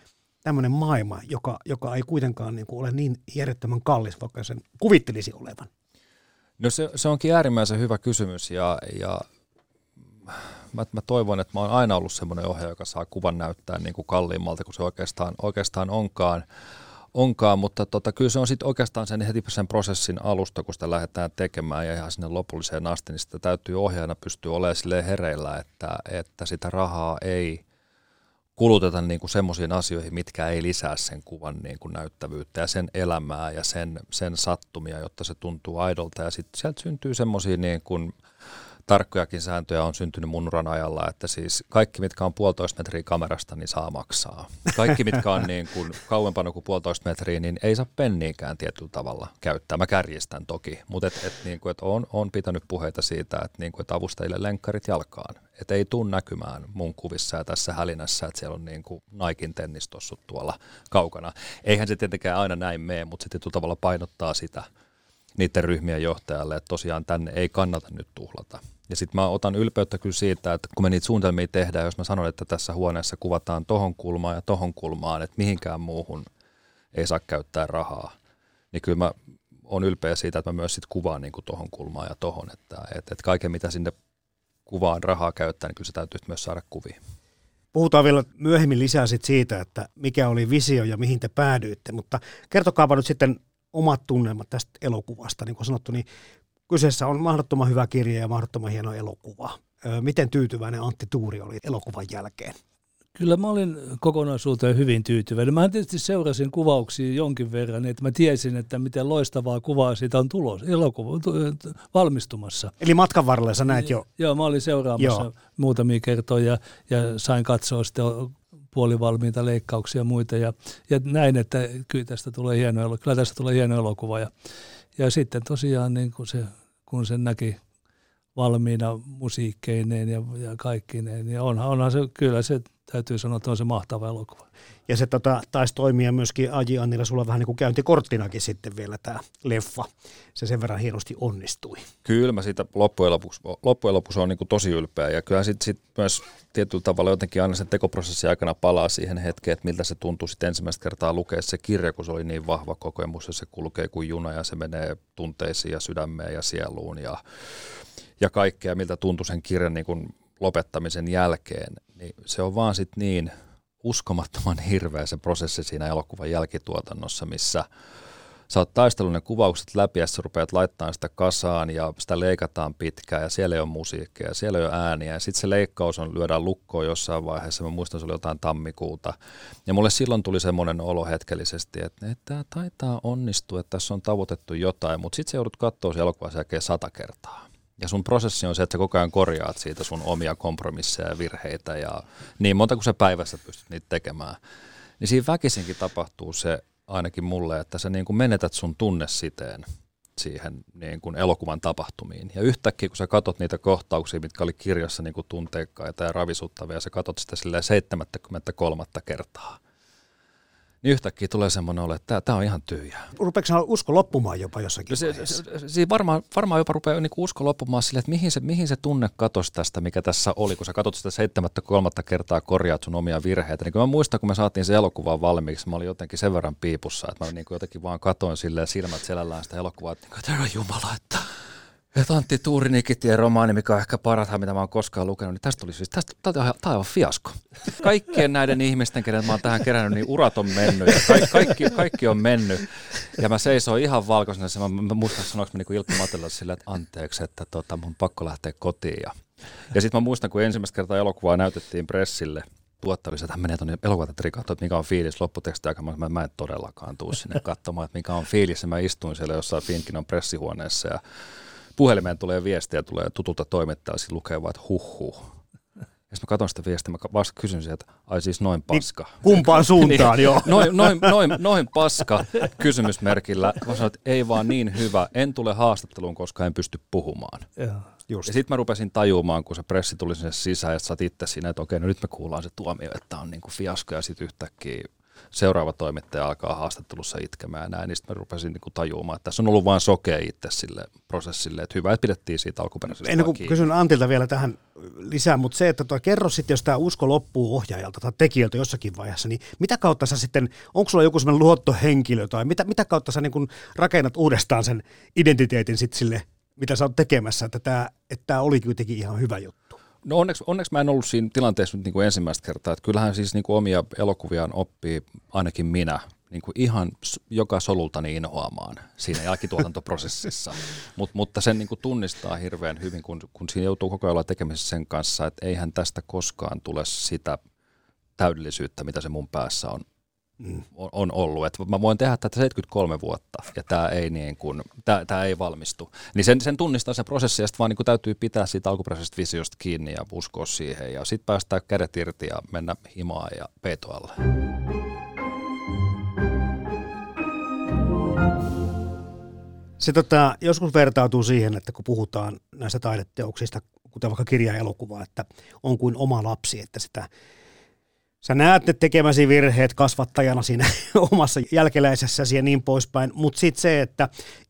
tämmöinen maailma, joka, joka ei kuitenkaan niin kuin ole niin järjettömän kallis, vaikka sen kuvittelisi olevan? No se, se onkin äärimmäisen hyvä kysymys ja, ja mä, mä toivon, että mä oon aina ollut semmoinen ohjaaja, joka saa kuvan näyttää niin kuin kalliimmalta kuin se oikeastaan, oikeastaan onkaan. onkaan mutta tota, kyllä se on sitten oikeastaan sen heti sen prosessin alusta, kun sitä lähdetään tekemään ja ihan sinne lopulliseen asti, niin sitä täytyy ohjaajana pystyä olemaan hereillä, että, että sitä rahaa ei kuluteta niin kuin semmoisiin asioihin, mitkä ei lisää sen kuvan niin kuin näyttävyyttä ja sen elämää ja sen, sen sattumia, jotta se tuntuu aidolta. Ja sitten sieltä syntyy semmoisia niin kuin, tarkkojakin sääntöjä on syntynyt mun uran ajalla, että siis kaikki, mitkä on puolitoista metriä kamerasta, niin saa maksaa. Kaikki, mitkä on niin kuin kauempana kuin puolitoista metriä, niin ei saa penniikään tietyllä tavalla käyttää. Mä kärjistän toki, mutta et, et, niin kuin, et on, on pitänyt puheita siitä, että, niin kuin, että avustajille lenkkarit jalkaan. Että ei tule näkymään mun kuvissa ja tässä hälinässä, että siellä on niin kuin Naikin tennistossut tuolla kaukana. Eihän se tietenkään aina näin mene, mutta se tietyllä tavalla painottaa sitä niiden ryhmien johtajalle, että tosiaan tänne ei kannata nyt tuhlata. Ja sitten mä otan ylpeyttä kyllä siitä, että kun me niitä suunnitelmia tehdään, jos mä sanon, että tässä huoneessa kuvataan tohon kulmaan ja tohon kulmaan, että mihinkään muuhun ei saa käyttää rahaa, niin kyllä mä on ylpeä siitä, että mä myös sitten kuvaan niin tohon kulmaan ja tohon, että, että, että kaiken mitä sinne kuvaan rahaa käyttää, niin kyllä se täytyy myös saada kuviin. Puhutaan vielä myöhemmin lisää sit siitä, että mikä oli visio ja mihin te päädyitte, mutta kertokaapa nyt sitten omat tunnelmat tästä elokuvasta. Niin kuin sanottu, niin Kyseessä on mahdottoman hyvä kirja ja mahdottoman hieno elokuva. Miten tyytyväinen Antti Tuuri oli elokuvan jälkeen? Kyllä mä olin kokonaisuuteen hyvin tyytyväinen. Mä tietysti seurasin kuvauksia jonkin verran, että mä tiesin, että miten loistavaa kuvaa siitä on tulos, elokuva valmistumassa. Eli matkan varrella sä näet jo? Joo, mä olin seuraamassa Joo. muutamia kertoja ja sain katsoa sitten puolivalmiita leikkauksia ja muita. Ja, ja näin, että kyllä tästä tulee hieno elokuva. Kyllä tästä tulee hieno elokuva. Ja, ja sitten tosiaan niin kun, se, kun sen näki valmiina musiikkeineen ja, ja kaikkineen, niin onhan, onhan se, kyllä se täytyy sanoa, että on se mahtava elokuva. Ja se tota, taisi toimia myöskin Aji Annilla, sulla vähän niin kuin käyntikorttinakin sitten vielä tämä leffa. Se sen verran hienosti onnistui. Kyllä mä siitä loppujen lopuksi, loppujen lopuksi on niin kuin tosi ylpeä ja kyllä sitten sit myös tietyllä tavalla jotenkin aina sen tekoprosessin aikana palaa siihen hetkeen, että miltä se tuntuu sitten ensimmäistä kertaa lukea se kirja, kun se oli niin vahva kokemus ja se kulkee kuin juna ja se menee tunteisiin ja sydämeen ja sieluun ja, ja kaikkea, miltä tuntui sen kirjan niin kuin lopettamisen jälkeen, niin se on vaan sitten niin uskomattoman hirveä se prosessi siinä elokuvan jälkituotannossa, missä sä oot taistellut ne kuvaukset läpi ja sä rupeat laittamaan sitä kasaan ja sitä leikataan pitkään ja siellä ei ole musiikkia ja siellä ei ole ääniä. Ja sitten se leikkaus on lyödään lukkoon jossain vaiheessa, mä muistan se oli jotain tammikuuta. Ja mulle silloin tuli semmoinen olo hetkellisesti, että, että tämä taitaa onnistua, että tässä on tavoitettu jotain, mutta sitten sä joudut katsoa se elokuvan jälkeen sata kertaa. Ja sun prosessi on se, että sä koko ajan korjaat siitä sun omia kompromisseja ja virheitä ja niin monta kuin sä päivässä pystyt niitä tekemään. Niin siinä väkisinkin tapahtuu se ainakin mulle, että sä niin kuin menetät sun tunnesiteen siihen niin kuin elokuvan tapahtumiin. Ja yhtäkkiä, kun sä katot niitä kohtauksia, mitkä oli kirjassa niin kuin tunteikkaita ja ravisuttavia, sä katot sitä 73 kertaa niin yhtäkkiä tulee semmoinen olo, että tämä on ihan tyhjä. Rupeeko usko loppumaan jopa jossakin se, vaiheessa? Se, se, varmaan, varmaan jopa rupeaa niin usko loppumaan sille, että mihin se, mihin se tunne katosi tästä, mikä tässä oli, kun sä katsot sitä seitsemättä kolmatta kertaa korjaat sun omia virheitä. Niin kun mä muistan, kun me saatiin se elokuva valmiiksi, mä olin jotenkin sen verran piipussa, että mä niin jotenkin vaan katoin silleen silmät selällään sitä elokuvaa, että, niin että Jumala, että että Antti Tuurin Ikitien romaani, mikä on ehkä parhaat, mitä mä oon koskaan lukenut, niin tästä tuli siis, tästä, tämä on aivan fiasko. Kaikkien näiden ihmisten, kenet mä oon tähän kerännyt, niin urat on mennyt ja ka- kaikki, kaikki on mennyt. Ja mä seisoin ihan valkoisena, ja mä, mä muistan sanoinko mä niin Ilkka Matella sille, että anteeksi, että tota, mun pakko lähteä kotiin. Ja, ja sitten mä muistan, kun ensimmäistä kertaa elokuvaa näytettiin pressille, tuottaja että hän menee tuonne elokuvateatteriin katsoa, että mikä on fiilis lopputeksti aika. Mä, mä en todellakaan tuu sinne katsomaan, että mikä on fiilis. Ja mä istuin siellä jossain Finkinon pressihuoneessa ja puhelimeen tulee viestiä, tulee tutulta toimittajalta, lukee vaan, että huh huh. Ja sitten mä katson sitä viestiä, mä vasta kysyn sieltä, ai siis noin niin paska. Niin, kumpaan suuntaan, niin, joo. Noin, noin, noin, noin paska kysymysmerkillä. Mä sanoin, että ei vaan niin hyvä, en tule haastatteluun, koska en pysty puhumaan. Ja, Just. Ja sitten mä rupesin tajumaan, kun se pressi tuli sinne sisään, että sä itse siinä, että okei, no nyt me kuullaan se tuomio, että on niinku fiasko, ja sitten yhtäkkiä seuraava toimittaja alkaa haastattelussa itkemään ja näin, niin sitten mä rupesin niin kuin tajumaan, että tässä on ollut vain sokea itse sille prosessille, että hyvä, että pidettiin siitä alkuperäisestä Ennen kuin kysyn Antilta vielä tähän lisää, mutta se, että tuo, kerro sitten, jos tämä usko loppuu ohjaajalta tai tekijältä jossakin vaiheessa, niin mitä kautta sä sitten, onko sulla joku sellainen luottohenkilö tai mitä, mitä kautta sä niin kuin rakennat uudestaan sen identiteetin sitten sille, mitä sä oot tekemässä, että tämä, että tämä oli kuitenkin ihan hyvä juttu? No onneksi, onneksi mä en ollut siinä tilanteessa nyt niin kuin ensimmäistä kertaa. Että kyllähän siis niin kuin omia elokuviaan oppii ainakin minä niin kuin ihan joka solultani inhoamaan siinä jälkituotantoprosessissa. Mut, mutta sen niin kuin tunnistaa hirveän hyvin, kun, kun siinä joutuu koko ajan tekemisessä sen kanssa, että eihän tästä koskaan tule sitä täydellisyyttä, mitä se mun päässä on on, ollut. Että mä voin tehdä tätä 73 vuotta ja tämä ei, niin kuin, tää, ei valmistu. Niin sen, sen tunnistaa sen prosessi ja sitten vaan niin täytyy pitää siitä alkuperäisestä visiosta kiinni ja uskoa siihen. Ja sitten päästään kädet irti ja mennä himaan ja peitoalle. Se tota, joskus vertautuu siihen, että kun puhutaan näistä taideteoksista, kuten vaikka kirja ja elokuva, että on kuin oma lapsi, että sitä Sä näet ne tekemäsi virheet kasvattajana siinä omassa jälkeläisessäsi ja niin poispäin, mutta sitten se, että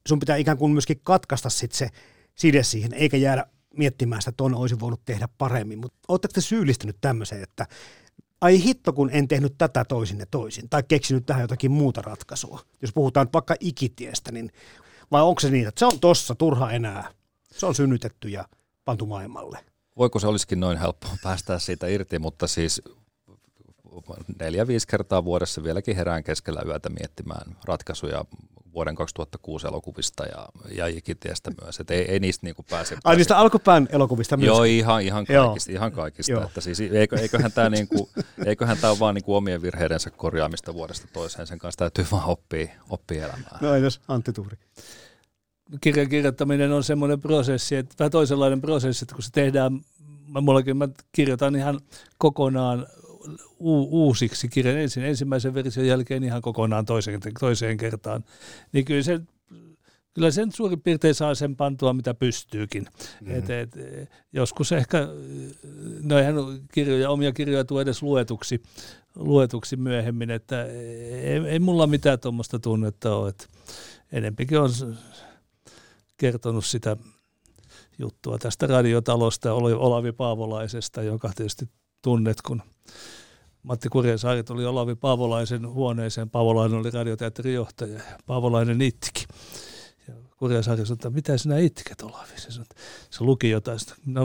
sun pitää ikään kuin myöskin katkaista sit se side siihen, eikä jäädä miettimään sitä, että ton olisi voinut tehdä paremmin. Mutta ootteko te syyllistynyt tämmöiseen, että ai hitto kun en tehnyt tätä toisin ja toisin, tai keksinyt tähän jotakin muuta ratkaisua. Jos puhutaan vaikka ikitiestä, niin vai onko se niin, että se on tossa, turha enää, se on synnytetty ja pantu maailmalle? Voiko se olisikin noin helppo päästää siitä irti, mutta siis neljä-viisi kertaa vuodessa vieläkin herään keskellä yötä miettimään ratkaisuja vuoden 2006 elokuvista ja, ja Ikitiestä myös. Et ei, ei niistä niinku pääse. Ai niistä alkupään elokuvista myös? Joo, ihan, ihan kaikista. Ihan kaikista. Joo. Että siis, eikö, eiköhän tämä niinku, eiköhän tää ole vaan niinku omien virheidensä korjaamista vuodesta toiseen. Sen kanssa täytyy vaan oppia, oppia elämään. No entäs Antti Tuuri? Kirjan kirjoittaminen on semmoinen prosessi, että vähän toisenlainen prosessi, että kun se tehdään, mä, mullakin mä kirjoitan ihan kokonaan u- uusiksi kirjan ensin ensimmäisen version jälkeen ihan kokonaan toiseen, toiseen kertaan, niin kyllä se kyllä sen suurin piirtein saa sen pantua, mitä pystyykin. Mm. Et, et, joskus ehkä, no eihän kirjoja, omia kirjoja tule edes luetuksi, luetuksi myöhemmin, että ei, ei mulla mitään tuommoista tunnetta ole, että enempikin on kertonut sitä juttua tästä radiotalosta Olavi Paavolaisesta, joka tietysti tunnet, kun Matti Kurjensaari tuli Olavi Paavolaisen huoneeseen. Paavolainen oli radioteatterin johtaja ja Paavolainen itki. Ja Kurjensaari sanoi, että mitä sinä itket Olavi? Se, sanoi, se luki jotain. Minä,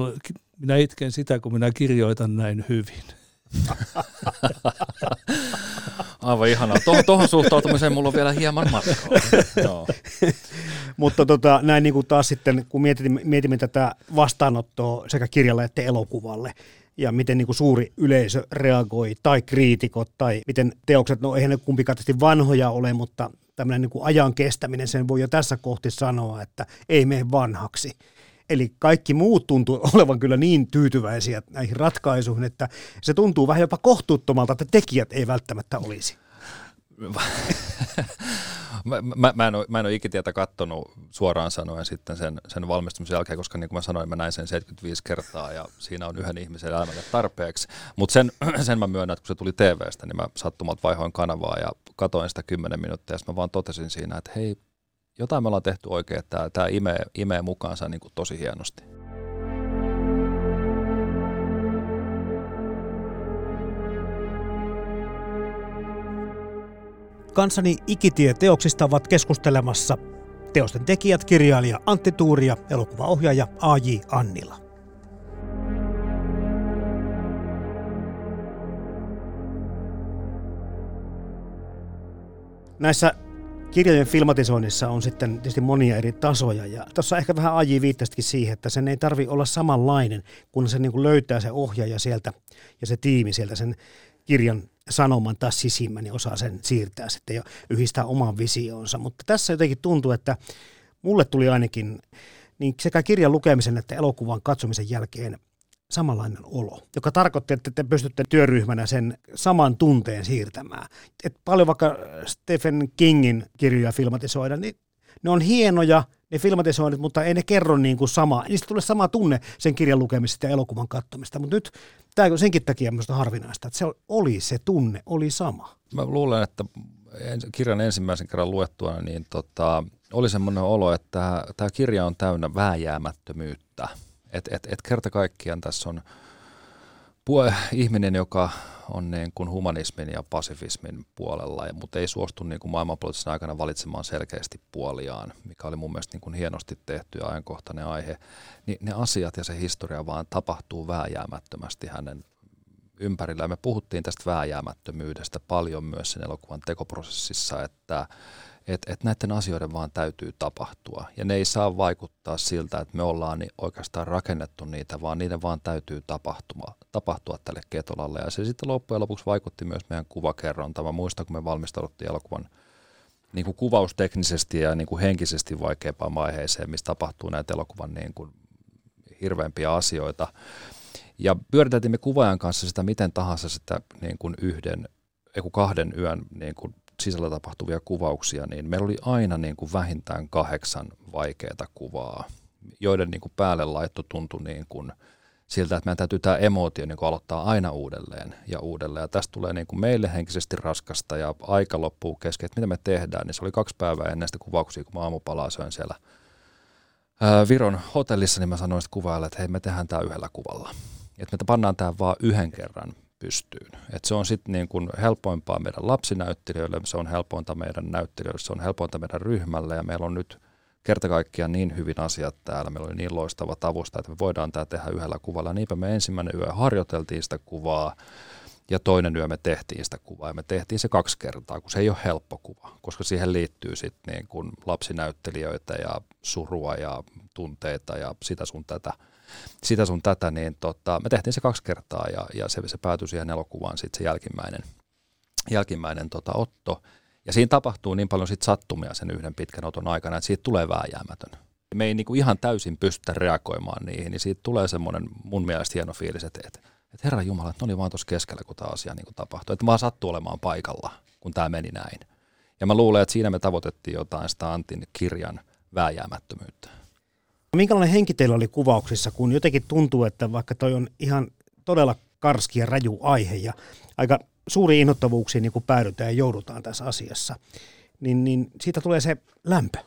minä itken sitä, kun minä kirjoitan näin hyvin. Aivan ihanaa. Tuohon, tuohon suhtautumiseen mulla on vielä hieman matkaa. no. Mutta tota, näin niin kuin taas sitten, kun mietimme, mietimme tätä vastaanottoa sekä kirjalle että elokuvalle, ja miten niin kuin suuri yleisö reagoi, tai kriitikot, tai miten teokset, no eihän ne kumpikaan vanhoja ole, mutta tämmöinen niin kuin ajan kestäminen, sen voi jo tässä kohti sanoa, että ei mene vanhaksi. Eli kaikki muut tuntuu olevan kyllä niin tyytyväisiä näihin ratkaisuihin, että se tuntuu vähän jopa kohtuuttomalta, että tekijät ei välttämättä olisi. mä, mä, mä, en ole, mä ole ikitietä kattonut suoraan sanoen sitten sen, sen valmistumisen jälkeen, koska niin kuin mä sanoin, mä näin sen 75 kertaa ja siinä on yhden ihmisen elämälle tarpeeksi. Mutta sen, sen mä myönnän, että kun se tuli TVstä, niin mä sattumalta vaihoin kanavaa ja katoin sitä 10 minuuttia ja mä vaan totesin siinä, että hei, jotain me ollaan tehty oikein, että tämä imee, imee mukaansa niin kuin tosi hienosti. Kanssani Ikitie-teoksista ovat keskustelemassa teosten tekijät, kirjailija Antti Tuuri ja elokuvaohjaaja A.J. Annila. Näissä kirjojen filmatisoinnissa on sitten tietysti monia eri tasoja ja tuossa ehkä vähän AJ viittasikin siihen, että sen ei tarvi olla samanlainen, kun se niin löytää se ohjaaja sieltä ja se tiimi sieltä sen kirjan sanoman taas sisimmän ja osaa sen siirtää sitten ja yhdistää oman visioonsa. Mutta tässä jotenkin tuntuu, että mulle tuli ainakin niin sekä kirjan lukemisen että elokuvan katsomisen jälkeen samanlainen olo, joka tarkoitti, että te pystytte työryhmänä sen saman tunteen siirtämään. Et paljon vaikka Stephen Kingin kirjoja filmatisoida, niin ne on hienoja, ne filmatisoinnit, mutta ei ne kerro niin kuin sama. Niistä tulee sama tunne sen kirjan lukemisesta ja elokuvan katsomista, mutta nyt tämä on senkin takia minusta harvinaista, että se oli se tunne, oli sama. Mä luulen, että kirjan ensimmäisen kerran luettua, niin tota, oli semmoinen olo, että tämä kirja on täynnä vääjäämättömyyttä. Että et, et kerta kaikkiaan tässä on pue, ihminen, joka on niin kuin humanismin ja pasifismin puolella, mutta ei suostu niin kuin maailmanpoliittisen aikana valitsemaan selkeästi puoliaan, mikä oli mun mielestä niin kuin hienosti tehty ja ajankohtainen aihe. Niin ne asiat ja se historia vaan tapahtuu vääjäämättömästi hänen ympärillä. Me puhuttiin tästä vääjäämättömyydestä paljon myös sen elokuvan tekoprosessissa, että että et näiden asioiden vaan täytyy tapahtua. Ja ne ei saa vaikuttaa siltä, että me ollaan niin oikeastaan rakennettu niitä, vaan niiden vaan täytyy tapahtua, tapahtua tälle ketolalle. Ja se sitten loppujen lopuksi vaikutti myös meidän kuvakerrontaan. Mä muistan, kun me valmistauduttiin elokuvan niin kuin kuvausteknisesti ja niin kuin henkisesti vaikeampaan vaiheeseen, missä tapahtuu näitä elokuvan niin kuin hirveämpiä asioita. Ja pyöriteltiin kuvaajan kanssa sitä miten tahansa sitä niin kuin yhden, kahden yön niin kuin sisällä tapahtuvia kuvauksia, niin meillä oli aina niin kuin vähintään kahdeksan vaikeaa kuvaa, joiden niin kuin päälle laitto tuntui niin kuin siltä, että meidän täytyy tämä emootio niin kuin aloittaa aina uudelleen ja uudelleen. Ja tästä tulee niin kuin meille henkisesti raskasta ja aika loppuu kesken, että mitä me tehdään. Niin se oli kaksi päivää ennen sitä kuvauksia, kun mä aamupalaa söin siellä Viron hotellissa, niin mä sanoin sitten kuvaajalle, että hei me tehdään tämä yhdellä kuvalla. Että me pannaan tämä vaan yhden kerran pystyyn. Et se on sitten niin kuin helpoimpaa meidän lapsinäyttelijöille, se on helpointa meidän näyttelijöille, se on helpointa meidän ryhmälle ja meillä on nyt kerta kaikkiaan niin hyvin asiat täällä, meillä oli niin loistava tavusta, että me voidaan tämä tehdä yhdellä kuvalla. Niinpä me ensimmäinen yö harjoiteltiin sitä kuvaa ja toinen yö me tehtiin sitä kuvaa ja me tehtiin se kaksi kertaa, kun se ei ole helppo kuva, koska siihen liittyy sitten niin lapsinäyttelijöitä ja surua ja tunteita ja sitä sun tätä sitä sun tätä, niin tota, me tehtiin se kaksi kertaa ja, ja se, se päätyi siihen elokuvaan sitten se jälkimmäinen, jälkimmäinen tota, otto. Ja siinä tapahtuu niin paljon sit sattumia sen yhden pitkän oton aikana, että siitä tulee vääjäämätön. Me ei niinku ihan täysin pystytä reagoimaan niihin, niin siitä tulee semmoinen mun mielestä hieno fiilis, että, että, että Herra Jumala, että ne oli vaan tuossa keskellä, kun tämä asia niinku tapahtui. Että vaan sattuu olemaan paikalla, kun tämä meni näin. Ja mä luulen, että siinä me tavoitettiin jotain sitä Antin kirjan vääjäämättömyyttä. Minkälainen henki teillä oli kuvauksissa, kun jotenkin tuntuu, että vaikka toi on ihan todella karski ja raju aihe ja aika suuri innoittavuuksiin niin kuin päädytään ja joudutaan tässä asiassa, niin, niin siitä tulee se lämpö.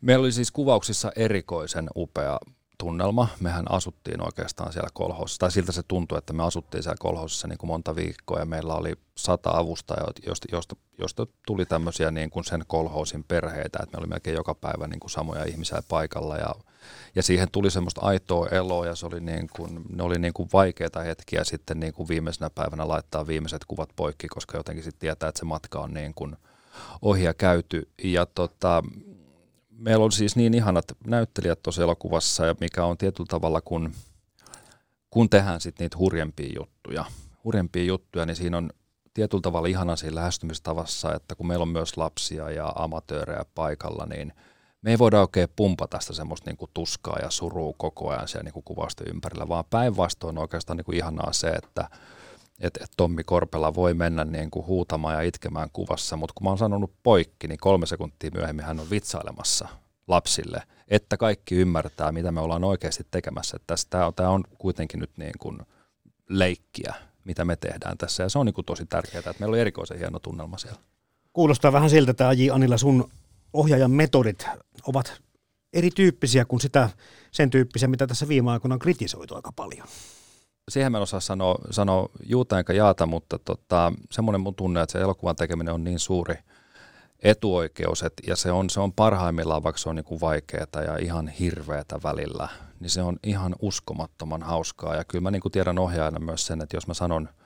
Meillä oli siis kuvauksissa erikoisen upea tunnelma. Mehän asuttiin oikeastaan siellä kolhossa, tai siltä se tuntui, että me asuttiin siellä kolhossa niin kuin monta viikkoa ja meillä oli sata avustajaa, josta, josta, josta tuli tämmöisiä niin kuin sen kolhoosin perheitä, että me oli melkein joka päivä niin kuin samoja ihmisiä paikalla ja, ja siihen tuli semmoista aitoa eloa ja se oli niin kuin, ne oli niin kuin vaikeita hetkiä sitten niin kuin viimeisenä päivänä laittaa viimeiset kuvat poikki, koska jotenkin sitten tietää, että se matka on niin kuin ohi ja käyty ja tota, meillä on siis niin ihanat näyttelijät tuossa elokuvassa, ja mikä on tietyllä tavalla, kun, kun tehdään sitten niitä hurjempia juttuja, hurjempia juttuja, niin siinä on tietyllä tavalla ihana siinä lähestymistavassa, että kun meillä on myös lapsia ja amatöörejä paikalla, niin me ei voida oikein pumpata sitä semmoista niinku tuskaa ja surua koko ajan siellä niinku kuvasta ympärillä, vaan päinvastoin oikeastaan niinku ihanaa se, että että et Tommi Korpela voi mennä niin kuin huutamaan ja itkemään kuvassa, mutta kun mä oon sanonut poikki, niin kolme sekuntia myöhemmin hän on vitsailemassa lapsille, että kaikki ymmärtää, mitä me ollaan oikeasti tekemässä. Tämä on, on kuitenkin nyt niin kuin leikkiä, mitä me tehdään tässä, ja se on niin kuin tosi tärkeää, että meillä on erikoisen hieno tunnelma siellä. Kuulostaa vähän siltä, että Aji Anilla sun ohjaajan metodit ovat erityyppisiä kuin sitä, sen tyyppisiä, mitä tässä viime aikoina on kritisoitu aika paljon siihen en osaa sanoa, sanoa juuta enkä jaata, mutta tota, semmoinen mun tunne, että se elokuvan tekeminen on niin suuri etuoikeus, että, ja se on, se on parhaimmillaan, vaikka se on niin vaikeaa ja ihan hirveätä välillä, niin se on ihan uskomattoman hauskaa. Ja kyllä mä niin kuin tiedän ohjaajana myös sen, että jos mä sanon –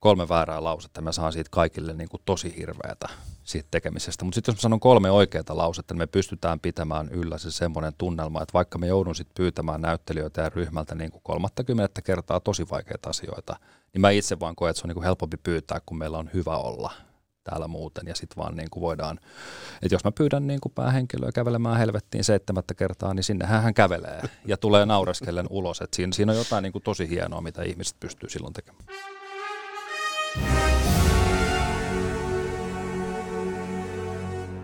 kolme väärää lausetta, mä saan siitä kaikille niin kuin tosi hirveätä siitä tekemisestä. Mutta sitten jos mä sanon kolme oikeaa lausetta, niin me pystytään pitämään yllä se semmoinen tunnelma, että vaikka me joudun sitten pyytämään näyttelijöitä ja ryhmältä niin kuin 30 kertaa tosi vaikeita asioita, niin mä itse vaan koen, että se on niin kuin helpompi pyytää, kun meillä on hyvä olla täällä muuten. Ja sitten vaan niin kuin voidaan, että jos mä pyydän niin kuin päähenkilöä kävelemään helvettiin seitsemättä kertaa, niin sinne hän kävelee ja tulee naureskellen ulos. Että siinä, siinä on jotain niin kuin tosi hienoa, mitä ihmiset pystyy silloin tekemään.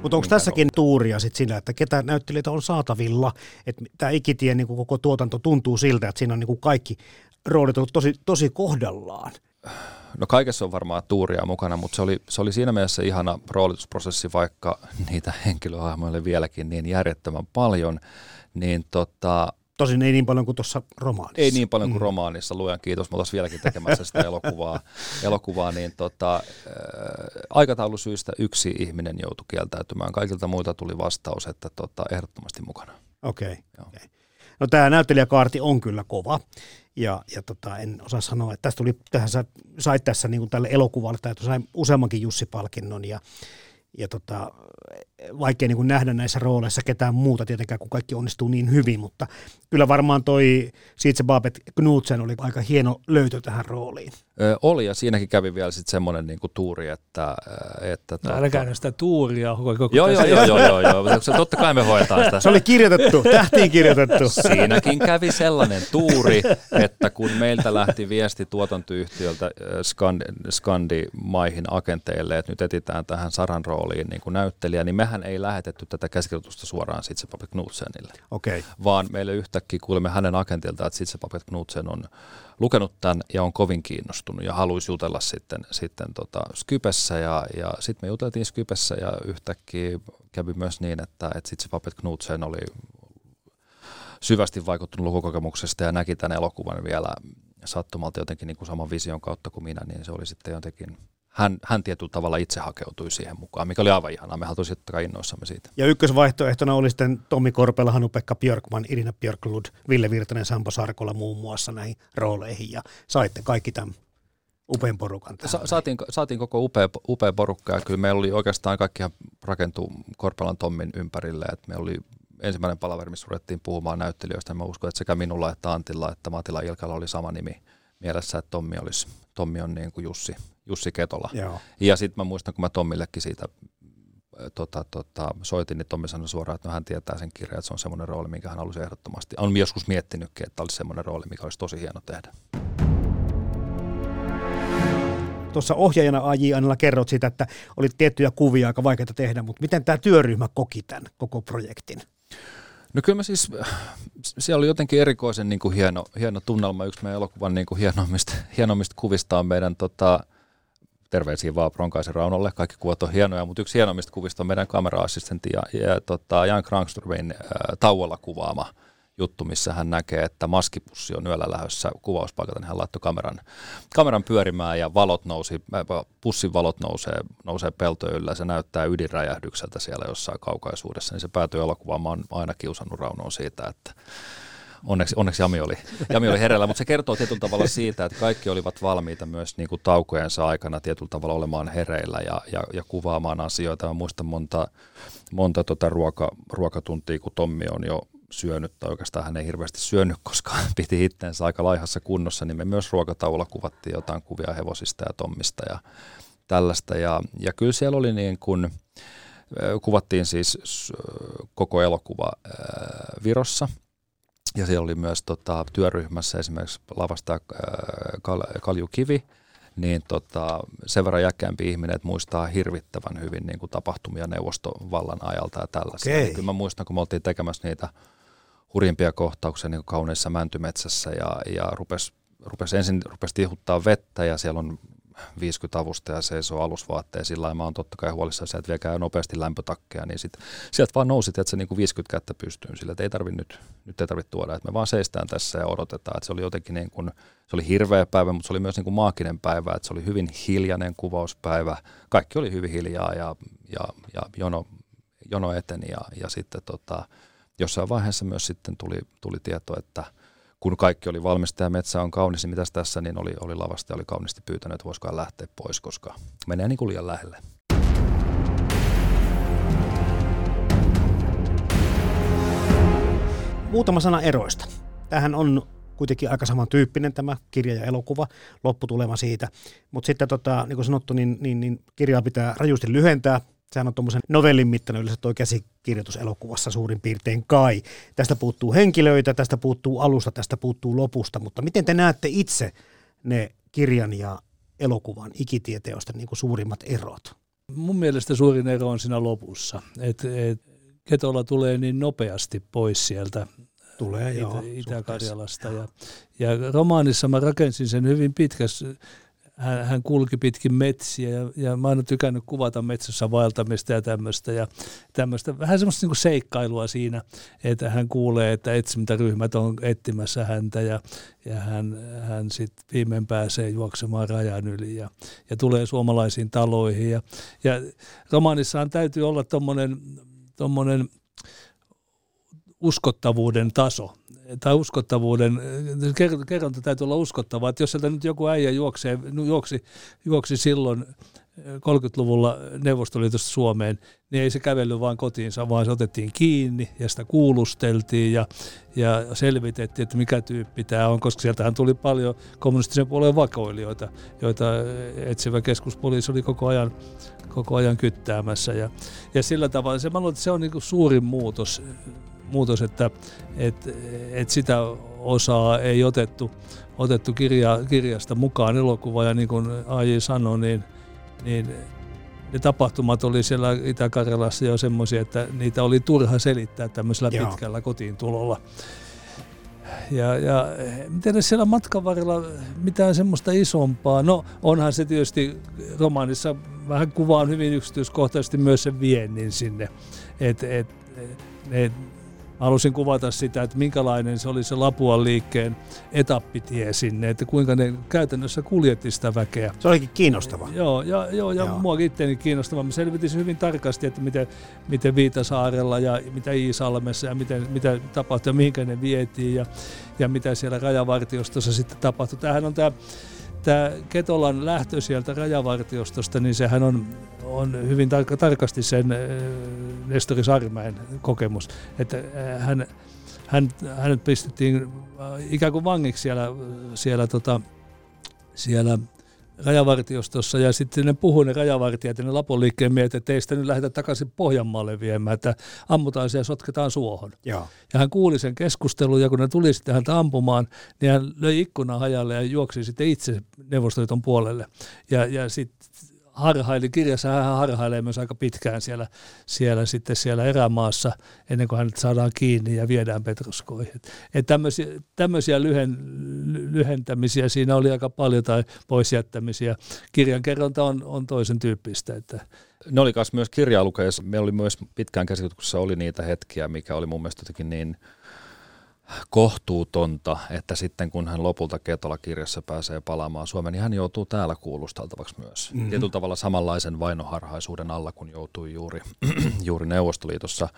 Mutta onko tässäkin tuuria sit siinä, että ketä näyttelijöitä on saatavilla? Että tämä ikitien niin koko tuotanto tuntuu siltä, että siinä on niin kaikki roolit ollut tosi, tosi kohdallaan. No kaikessa on varmaan tuuria mukana, mutta se oli, se oli siinä mielessä ihana roolitusprosessi, vaikka niitä henkilöhahmoja oli vieläkin niin järjettömän paljon, niin tota, Tosin ei niin paljon kuin tuossa romaanissa. Ei niin paljon kuin mm. romaanissa, luojan kiitos. Mä vieläkin tekemässä sitä elokuvaa, elokuvaa niin tota, ää, aikataulusyistä yksi ihminen joutui kieltäytymään. Kaikilta muilta tuli vastaus, että tota, ehdottomasti mukana. Okei. Okay. Okay. No tämä näyttelijäkaarti on kyllä kova. Ja, ja tota, en osaa sanoa, että tästä tuli, tähän sä sait tässä niin tälle elokuvalle, tai sai useammankin Jussi-palkinnon, ja ja tota, vaikea niin kuin nähdä näissä rooleissa ketään muuta tietenkään, kun kaikki onnistuu niin hyvin, mutta kyllä varmaan toi Siitse Babet Knudsen oli aika hieno löytö tähän rooliin. Ö, oli, ja siinäkin kävi vielä sitten semmoinen niinku tuuri, että... että no, tuota... älkää sitä tuuria. Koko joo, joo, joo, joo, joo, joo, totta kai me hoidetaan sitä. Se oli kirjoitettu, tähtiin kirjoitettu. Siinäkin kävi sellainen tuuri, että kun meiltä lähti viesti tuotantoyhtiöltä Skandi, Skandi-maihin agenteille, että nyt etitään tähän Saran rooliin niin kuin näyttelijä, niin mehän ei lähetetty tätä käsikirjoitusta suoraan Sitse Papet Knudsenille. Okay. Vaan meille yhtäkkiä kuulemme hänen agentilta, että Sitse Papet Knudsen on lukenut tämän ja on kovin kiinnostunut ja haluaisi jutella sitten, sitten tota Skypessä ja, ja sitten me juteltiin Skypessä ja yhtäkkiä kävi myös niin, että, että sitten se Papet Knudsen oli syvästi vaikuttunut lukukokemuksesta ja näki tämän elokuvan vielä sattumalta jotenkin niin kuin saman vision kautta kuin minä, niin se oli sitten jotenkin hän, hän tietyllä tavalla itse hakeutui siihen mukaan, mikä oli aivan ihanaa. Me haluaisimme totta innoissamme siitä. Ja ykkösvaihtoehtona oli sitten Tommi Korpela, Hanu-Pekka Björkman, Irina Björklund, Ville Virtanen, Sampo Sarkola muun muassa näihin rooleihin. Ja saitte kaikki tämän upean porukan Sa- saatiin, saatiin koko upea, upea porukka ja kyllä meillä oli oikeastaan kaikki rakentu Korpelan Tommin ympärille. Et me oli ensimmäinen palaveri, missä ruvettiin puhumaan näyttelijöistä. Mä uskon, että sekä minulla että Antilla että Matila Ilkalla oli sama nimi mielessä, että Tommi, olisi, Tommi on niin kuin Jussi, Jussi Ketola. Joo. Ja sitten mä muistan, kun mä Tommillekin siitä tota, tota, soitin, niin Tommi sanoi suoraan, että no hän tietää sen kirjan, että se on semmoinen rooli, minkä hän halusi ehdottomasti. On joskus miettinytkin, että olisi semmoinen rooli, mikä olisi tosi hieno tehdä. Tuossa ohjaajana AJ Annella kerrot siitä, että oli tiettyjä kuvia aika vaikeita tehdä, mutta miten tämä työryhmä koki tämän koko projektin? No kyllä mä siis, siellä oli jotenkin erikoisen niin kuin hieno, hieno tunnelma. Yksi meidän elokuvan niin kuin hienommista, hienommista kuvista on meidän tota, terveisiä vaan Bronkaisen Raunolle, kaikki kuvat on hienoja, mutta yksi hienommista kuvista on meidän kamera-assistentti ja, ja tota, Jan Krankströmin äh, tauolla kuvaama juttu, missä hän näkee, että maskipussi on yöllä lähdössä kuvauspaikalta, niin hän laittoi kameran, kameran pyörimään ja valot nousi, pussin valot nousee, nousee peltojen yllä, se näyttää ydinräjähdykseltä siellä jossain kaukaisuudessa, niin se päätyi elokuvaan. Mä aina kiusannut Raunoa siitä, että onneksi, onneksi Jami oli, Jami oli hereillä, mutta se kertoo tietyllä tavalla siitä, että kaikki olivat valmiita myös niin kuin taukojensa aikana tietyllä tavalla olemaan hereillä ja, ja, ja kuvaamaan asioita. Mä muistan monta, monta tota ruoka, ruokatuntia, kun Tommi on jo syönyt, tai oikeastaan hän ei hirveästi syönyt, koska piti itteensä aika laihassa kunnossa, niin me myös ruokataululla kuvattiin jotain kuvia hevosista ja Tommista ja tällaista. Ja, ja kyllä siellä oli niin kuin, kuvattiin siis koko elokuva Virossa – ja siellä oli myös tota, työryhmässä esimerkiksi lavasta Kal, Kalju Kivi, niin tota, sen verran jäkkäämpi ihminen, että muistaa hirvittävän hyvin niin kuin tapahtumia neuvostovallan ajalta ja tällaisia. Okay. Kyllä mä muistan, kun me oltiin tekemässä niitä hurjimpia kohtauksia niin kauneissa mäntymetsässä ja, ja rupesi rupes ensin rupes tihuttaa vettä ja siellä on 50 avustajaa seisoo alusvaatteilla, mä oon totta kai huolissaan että viekää nopeasti lämpötakkeja, niin sit, sieltä vaan nousi, että se niin kuin 50 kättä pystyyn sillä, että ei tarvi nyt, nyt ei tarvitse tuoda, että me vaan seistään tässä ja odotetaan, että se oli jotenkin niin kuin, se oli hirveä päivä, mutta se oli myös niin kuin maaginen päivä, että se oli hyvin hiljainen kuvauspäivä, kaikki oli hyvin hiljaa ja, ja, ja jono, jono eteni ja, ja sitten tota, jossain vaiheessa myös sitten tuli, tuli tieto, että – kun kaikki oli valmista ja metsä on kaunis, niin mitäs tässä, niin oli, oli lavasta ja oli kauniisti pyytänyt, että voisiko lähteä pois, koska menee niin kuin liian lähelle. Muutama sana eroista. Tähän on kuitenkin aika samantyyppinen tämä kirja ja elokuva, lopputulema siitä. Mutta sitten tota, niin kuin sanottu, niin, niin, niin kirjaa pitää rajusti lyhentää, Sehän on tuommoisen novellin mittainen yleensä tuo käsikirjoitus elokuvassa suurin piirtein kai. Tästä puuttuu henkilöitä, tästä puuttuu alusta, tästä puuttuu lopusta, mutta miten te näette itse ne kirjan ja elokuvan ikitieteosten niin kuin suurimmat erot? Mun mielestä suurin ero on siinä lopussa, että et, Ketola tulee niin nopeasti pois sieltä Tulee, Itä, joo, Itä-Karjalasta. Ja, ja romaanissa mä rakensin sen hyvin pitkässä hän, hän kulki pitkin metsiä ja, ja mä oon tykännyt kuvata metsässä vaeltamista ja tämmöistä ja tämmöistä vähän semmoista niin seikkailua siinä, että hän kuulee, että etsintäryhmät on etsimässä häntä ja, ja hän, hän sitten viimein pääsee juoksemaan rajan yli ja, ja tulee suomalaisiin taloihin. Ja, ja romaanissahan täytyy olla tommonen, tommonen uskottavuuden taso, tai uskottavuuden, kerronta täytyy olla uskottavaa, että jos sieltä nyt joku äijä juoksee, juoksi, juoksi silloin 30-luvulla Neuvostoliitosta Suomeen, niin ei se kävellyt vaan kotiinsa, vaan se otettiin kiinni ja sitä kuulusteltiin ja, ja selvitettiin, että mikä tyyppi tämä on, koska sieltähän tuli paljon kommunistisen puolen vakoilijoita, joita etsivä keskuspoliisi oli koko ajan, koko ajan kyttäämässä. Ja, ja sillä tavalla se, mä luulen, että se on niin suurin muutos muutos, että et, et sitä osaa ei otettu, otettu kirja, kirjasta mukaan elokuva ja niin kuin Aji sanoi, niin, niin ne tapahtumat oli siellä Itä-Karjalassa jo semmoisia, että niitä oli turha selittää tämmöisellä Joo. pitkällä kotiin tulolla. Ja, ja miten siellä matkan varrella mitään semmoista isompaa, no onhan se tietysti romaanissa vähän kuvaan hyvin yksityiskohtaisesti myös sen viennin sinne, että et, et, halusin kuvata sitä, että minkälainen se oli se Lapuan liikkeen etappitie sinne, että kuinka ne käytännössä kuljetti sitä väkeä. Se olikin kiinnostava. Joo, ja, joo, ja joo. mua itseäni kiinnostava. Mä selvitin hyvin tarkasti, että miten, miten Viitasaarella ja mitä Iisalmessa ja miten, mitä tapahtui ja mihinkä ne vietiin ja, ja mitä siellä rajavartiostossa sitten tapahtui. Tämähän on tämä tämä Ketolan lähtö sieltä rajavartiostosta, niin sehän on, on hyvin tar- tarkasti sen äh, Nestori Sarmäen kokemus, että äh, hän, hän, hänet pistettiin äh, ikään kuin vangiksi siellä, siellä, tota, siellä rajavartiostossa ja sitten ne puhuu ne rajavartijat ja ne Lapon liikkeen miehet, että teistä nyt lähdetään takaisin Pohjanmaalle viemään, että ammutaan se ja sotketaan suohon. Joo. Ja hän kuuli sen keskustelun ja kun ne tuli sitten häntä ampumaan, niin hän löi ikkunan hajalle ja juoksi sitten itse Neuvostoliiton puolelle. Ja, ja sitten harhaili, kirjassa hän harhailee myös aika pitkään siellä, siellä, sitten siellä erämaassa, ennen kuin hänet saadaan kiinni ja viedään Petroskoihin. Et tämmöisiä, tämmöisiä lyhen, lyhentämisiä siinä oli aika paljon tai poisjättämisiä. Kirjan kerronta on, on toisen tyyppistä. Että ne oli myös kirjaa lukeessa. Meillä oli myös pitkään käsityksessä oli niitä hetkiä, mikä oli mun mielestä jotenkin niin kohtuutonta, että sitten kun hän lopulta Ketola-kirjassa pääsee palaamaan Suomeen, niin hän joutuu täällä kuulusteltavaksi myös. Mm-hmm. Tietyllä tavalla samanlaisen vainoharhaisuuden alla, kun joutui juuri, juuri Neuvostoliitossa.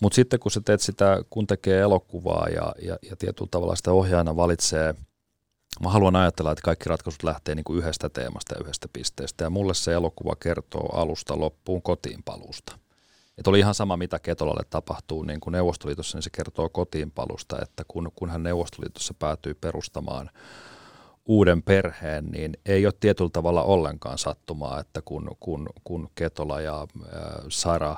Mutta sitten kun sä teet sitä, kun tekee elokuvaa ja, ja, ja tietyllä tavalla sitä ohjaajana valitsee, mä haluan ajatella, että kaikki ratkaisut lähtee niin kuin yhdestä teemasta ja yhdestä pisteestä. Ja mulle se elokuva kertoo alusta loppuun kotiin palusta. Että oli ihan sama, mitä Ketolalle tapahtuu niin kuin Neuvostoliitossa, niin se kertoo kotiinpalusta, että kun, kun hän Neuvostoliitossa päätyy perustamaan uuden perheen, niin ei ole tietyllä tavalla ollenkaan sattumaa, että kun, kun, kun Ketola ja äh, Sara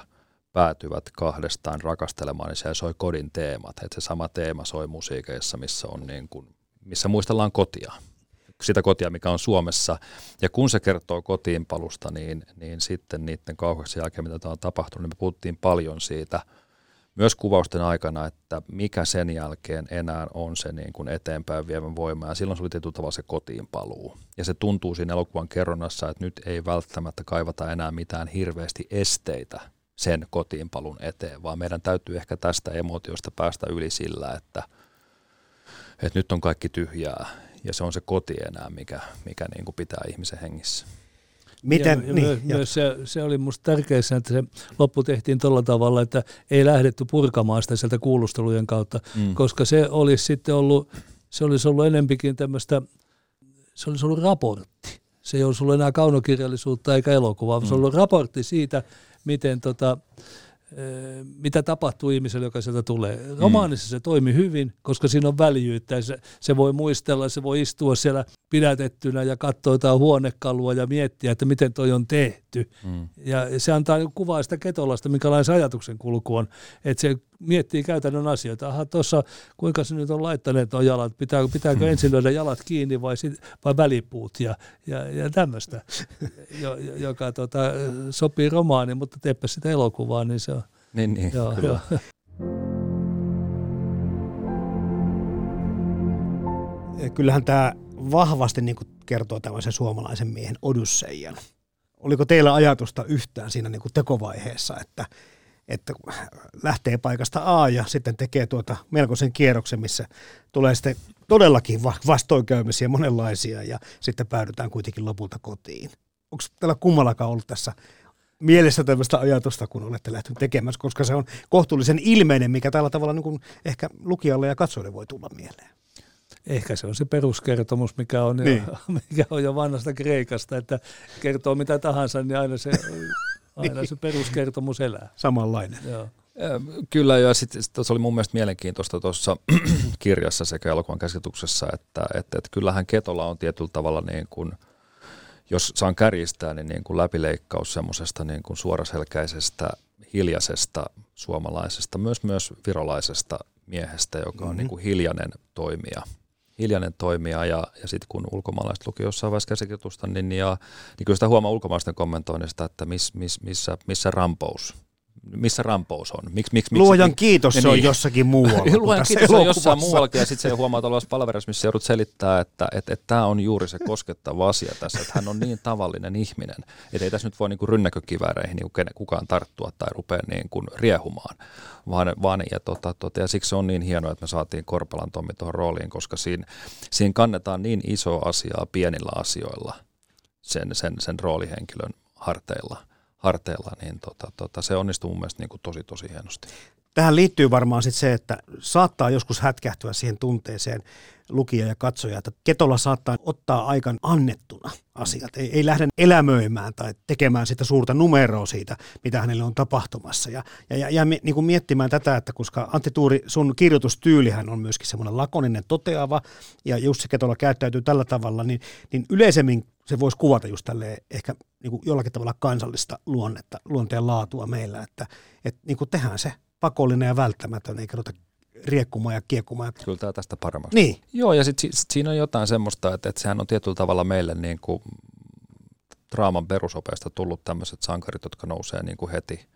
päätyvät kahdestaan rakastelemaan, niin se soi kodin teemat. Että se sama teema soi musiikeissa, missä, on niin kuin, missä muistellaan kotia sitä kotia, mikä on Suomessa. Ja kun se kertoo kotiinpalusta, niin, niin sitten niiden kauheuksen jälkeen, mitä on tapahtunut, niin me puhuttiin paljon siitä myös kuvausten aikana, että mikä sen jälkeen enää on se niin kuin eteenpäin vievän voima. Ja silloin se oli tietyllä tavalla se kotiinpaluu. Ja se tuntuu siinä elokuvan kerronnassa, että nyt ei välttämättä kaivata enää mitään hirveästi esteitä sen kotiinpalun eteen, vaan meidän täytyy ehkä tästä emotiosta päästä yli sillä, että, että nyt on kaikki tyhjää ja se on se koti enää, mikä, mikä niin kuin pitää ihmisen hengissä. Miten, ja, niin, myös, myös se, se oli minusta tärkeää, että se loppu tehtiin tuolla tavalla, että ei lähdetty purkamaan sitä sieltä kuulustelujen kautta, mm. koska se olisi sitten ollut, se olisi ollut enempikin tämmöistä, se olisi ollut raportti. Se ei olisi ollut enää kaunokirjallisuutta eikä elokuvaa, mm. se olisi ollut raportti siitä, miten tota, mitä tapahtuu ihmiselle, joka sieltä tulee. Mm. Romaanissa mm. se toimi hyvin, koska siinä on väljyyttä. Se, se voi muistella, se voi istua siellä pidätettynä ja katsoa jotain huonekalua ja miettiä, että miten toi on tehty. Mm. Ja se antaa kuvaa sitä ketolasta, minkälainen se ajatuksen kulku on. Että se miettii käytännön asioita. Aha, tuossa kuinka se nyt on laittaneet nuo jalat, pitääkö, pitääkö mm. ensin löydä jalat kiinni vai, sit, vai välipuut ja, ja, ja tämmöistä, jo, joka tota, sopii romaaniin, mutta teepä sitä elokuvaa, niin se on. Niin, niin joo, kyllä. Joo. Kyllähän tämä vahvasti niin kuin kertoo tämmöisen suomalaisen miehen Odysseijan. Oliko teillä ajatusta yhtään siinä niin kuin tekovaiheessa, että että lähtee paikasta A ja sitten tekee tuota melkoisen kierroksen, missä tulee sitten todellakin vastoinkäymisiä monenlaisia ja sitten päädytään kuitenkin lopulta kotiin. Onko tällä kummallakaan ollut tässä mielessä tämmöistä ajatusta, kun olette lähteneet tekemässä, koska se on kohtuullisen ilmeinen, mikä tällä tavalla niin kuin ehkä lukijalle ja katsojalle voi tulla mieleen. Ehkä se on se peruskertomus, mikä on, niin. jo, mikä on jo vanhasta Kreikasta, että kertoo mitä tahansa, niin aina se Aina se peruskertomus elää. Samanlainen. Joo. Kyllä, ja sitten se oli mun mielestä mielenkiintoista tuossa kirjassa sekä elokuvan käsityksessä, että, että, että kyllähän Ketola on tietyllä tavalla niin kuin, jos saan kärjistää, niin, niin kuin läpileikkaus semmoisesta niin kuin suoraselkäisestä, hiljaisesta suomalaisesta, myös myös virolaisesta miehestä, joka on mm-hmm. niin kuin hiljainen toimija – hiljainen toimija ja, ja sitten kun ulkomaalaiset luki jossain vaiheessa käsikirjoitusta, niin, ja, niin kyllä sitä huomaa ulkomaalaisten kommentoinnista, että miss, miss, missä, missä rampous missä rampous on. Miks, miksi, Luojan miksi, kiitos, se niin, on jossakin muualla. Luojan kiitos, se on jossain muuallakin, ja sitten se huomaa olevassa palvelussa, missä joudut selittää, että että että tämä on juuri se koskettava asia tässä, että hän on niin tavallinen ihminen, että ei tässä nyt voi niinku rynnäkökivääreihin niinku kukaan tarttua tai rupea niinku riehumaan, vaan, vaan ja, tota, tota, ja siksi se on niin hienoa, että me saatiin Korpelan Tommi tuohon rooliin, koska siinä, siinä kannetaan niin iso asiaa pienillä asioilla sen, sen, sen roolihenkilön harteilla harteilla, niin tota, tota, se onnistuu mun mielestä niin kuin tosi tosi hienosti. Tähän liittyy varmaan sit se, että saattaa joskus hätkähtyä siihen tunteeseen lukija ja katsoja, että Ketola saattaa ottaa aikan annettuna asiat. Ei, ei lähde elämöimään tai tekemään sitä suurta numeroa siitä, mitä hänelle on tapahtumassa. Ja, ja, ja, ja niin kuin miettimään tätä, että koska Antti Tuuri, sun kirjoitustyylihän on myöskin semmoinen lakoninen toteava, ja Jussi Ketola käyttäytyy tällä tavalla, niin, niin yleisemmin se voisi kuvata just tälleen ehkä niin kuin jollakin tavalla kansallista luonnetta, luonteen laatua meillä, että, että niin kuin tehdään se pakollinen ja välttämätön, eikä ruveta riekkumaan ja kiekkumaan. Kyllä tämä tästä paremmaksi. Niin. Joo, ja sitten sit siinä on jotain semmoista, että, että sehän on tietyllä tavalla meille niin kuin draaman perusopeista tullut tämmöiset sankarit, jotka nousee niin kuin heti,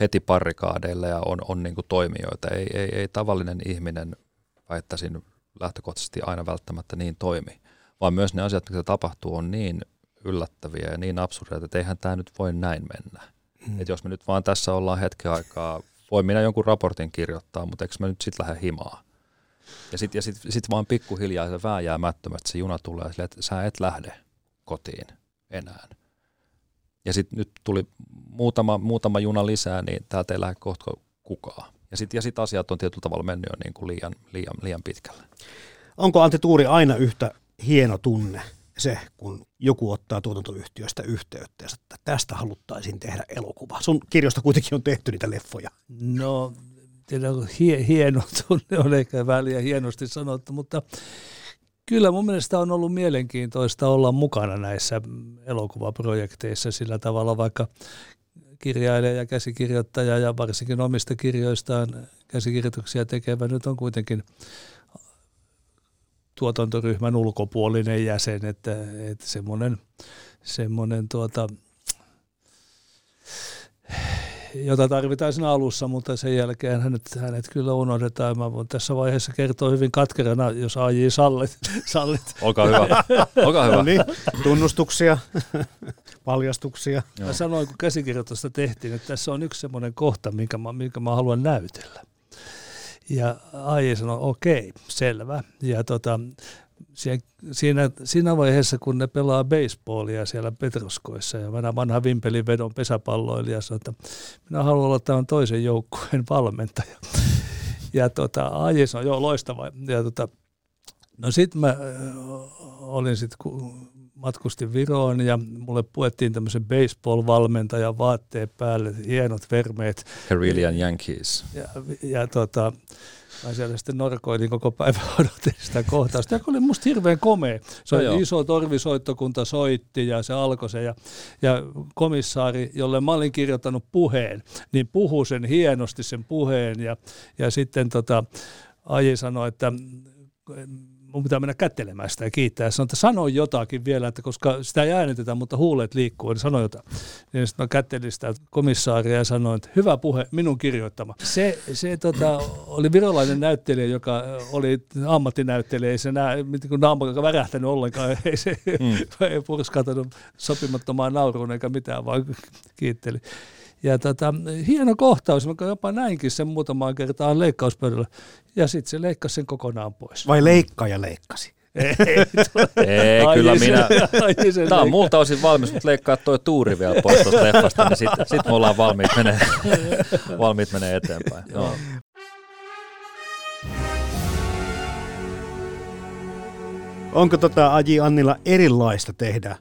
heti parrikaadeille ja on, on niin kuin toimijoita. Ei, ei, ei tavallinen ihminen, väittäisin lähtökohtaisesti aina välttämättä niin toimi, vaan myös ne asiat, mitä tapahtuu, on niin yllättäviä ja niin absurdeja, että eihän tämä nyt voi näin mennä. Mm. Et jos me nyt vaan tässä ollaan hetken aikaa, voi minä jonkun raportin kirjoittaa, mutta eikö mä nyt sitten lähde himaa? Ja sitten ja sit, sit vaan pikkuhiljaa se vääjäämättömästi se juna tulee silleen, että sä et lähde kotiin enää. Ja sitten nyt tuli muutama, muutama juna lisää, niin täältä ei lähde kohta kukaan. Ja sitten ja sit asiat on tietyllä tavalla mennyt jo niin kuin liian, liian, liian pitkälle. Onko Antti Tuuri aina yhtä hieno tunne se, kun joku ottaa tuotantoyhtiöstä yhteyttä ja että tästä haluttaisiin tehdä elokuva. Sun kirjoista kuitenkin on tehty niitä leffoja. No, hie, hieno tunne on ehkä väliä hienosti sanottu, mutta kyllä mun mielestä on ollut mielenkiintoista olla mukana näissä elokuvaprojekteissa sillä tavalla, vaikka kirjailija ja käsikirjoittaja ja varsinkin omista kirjoistaan käsikirjoituksia tekevä nyt on kuitenkin tuotantoryhmän ulkopuolinen jäsen, että, että semmoinen, semmoinen tuota, jota tarvitaan siinä alussa, mutta sen jälkeen hänet, hänet kyllä unohdetaan. Mä voin tässä vaiheessa kertoa hyvin katkerana, jos AJ sallit. sallit. Olkaa hyvä. Olkaa hyvä. No niin, tunnustuksia, paljastuksia. Mä sanoin, kun käsikirjoitusta tehtiin, että tässä on yksi semmoinen kohta, minkä mä, minkä mä haluan näytellä. Ja AJ sanoi, okei, selvä. Ja tota, siinä, siinä vaiheessa, kun ne pelaa baseballia siellä Petroskoissa ja minä vanha vimpelin vedon pesäpalloilija sanoi, että minä haluan olla tämän toisen joukkueen valmentaja. Ja tota, AJ sanoi, joo loistava. Ja tota, no sitten mä olin sitten matkustin Viroon ja mulle puettiin tämmöisen baseball-valmentajan vaatteet päälle, hienot vermeet. Carillion Yankees. Ja, ja tota, mä siellä sitten norkoilin koko päivän odotin sitä kohtausta, joka oli musta hirveän komea. Se no oli iso torvisoittokunta soitti ja se alkoi se ja, ja komissaari, jolle mä olin kirjoittanut puheen, niin puhui sen hienosti sen puheen ja, ja sitten tota, Aji sanoi, että mun pitää mennä kättelemään sitä ja kiittää. Ja sanoin, että sano jotakin vielä, että koska sitä ei äänitetä, mutta huulet liikkuu, niin sano jotain. Niin sitten mä kättelin sitä komissaaria ja sanoin, että hyvä puhe, minun kirjoittama. Se, se tota, oli virolainen näyttelijä, joka oli ammattinäyttelijä, ei se nää, kun naama värähtänyt ollenkaan, ei se mm. ei purskautunut sopimattomaan nauruun eikä mitään, vaan kiitteli. Ja tota, hieno kohtaus, mä jopa näinkin sen muutamaan kertaan leikkauspöydällä. Ja sitten se leikkasi sen kokonaan pois. Vai leikkaaja leikkasi? Ei, ei kyllä minä. Tämä on multa osin valmis, mutta leikkaa tuo tuuri vielä pois tuosta leffasta, niin sitten sit me ollaan valmiit menee, valmiit menee eteenpäin. Joo. Onko tota Aji Annilla erilaista tehdä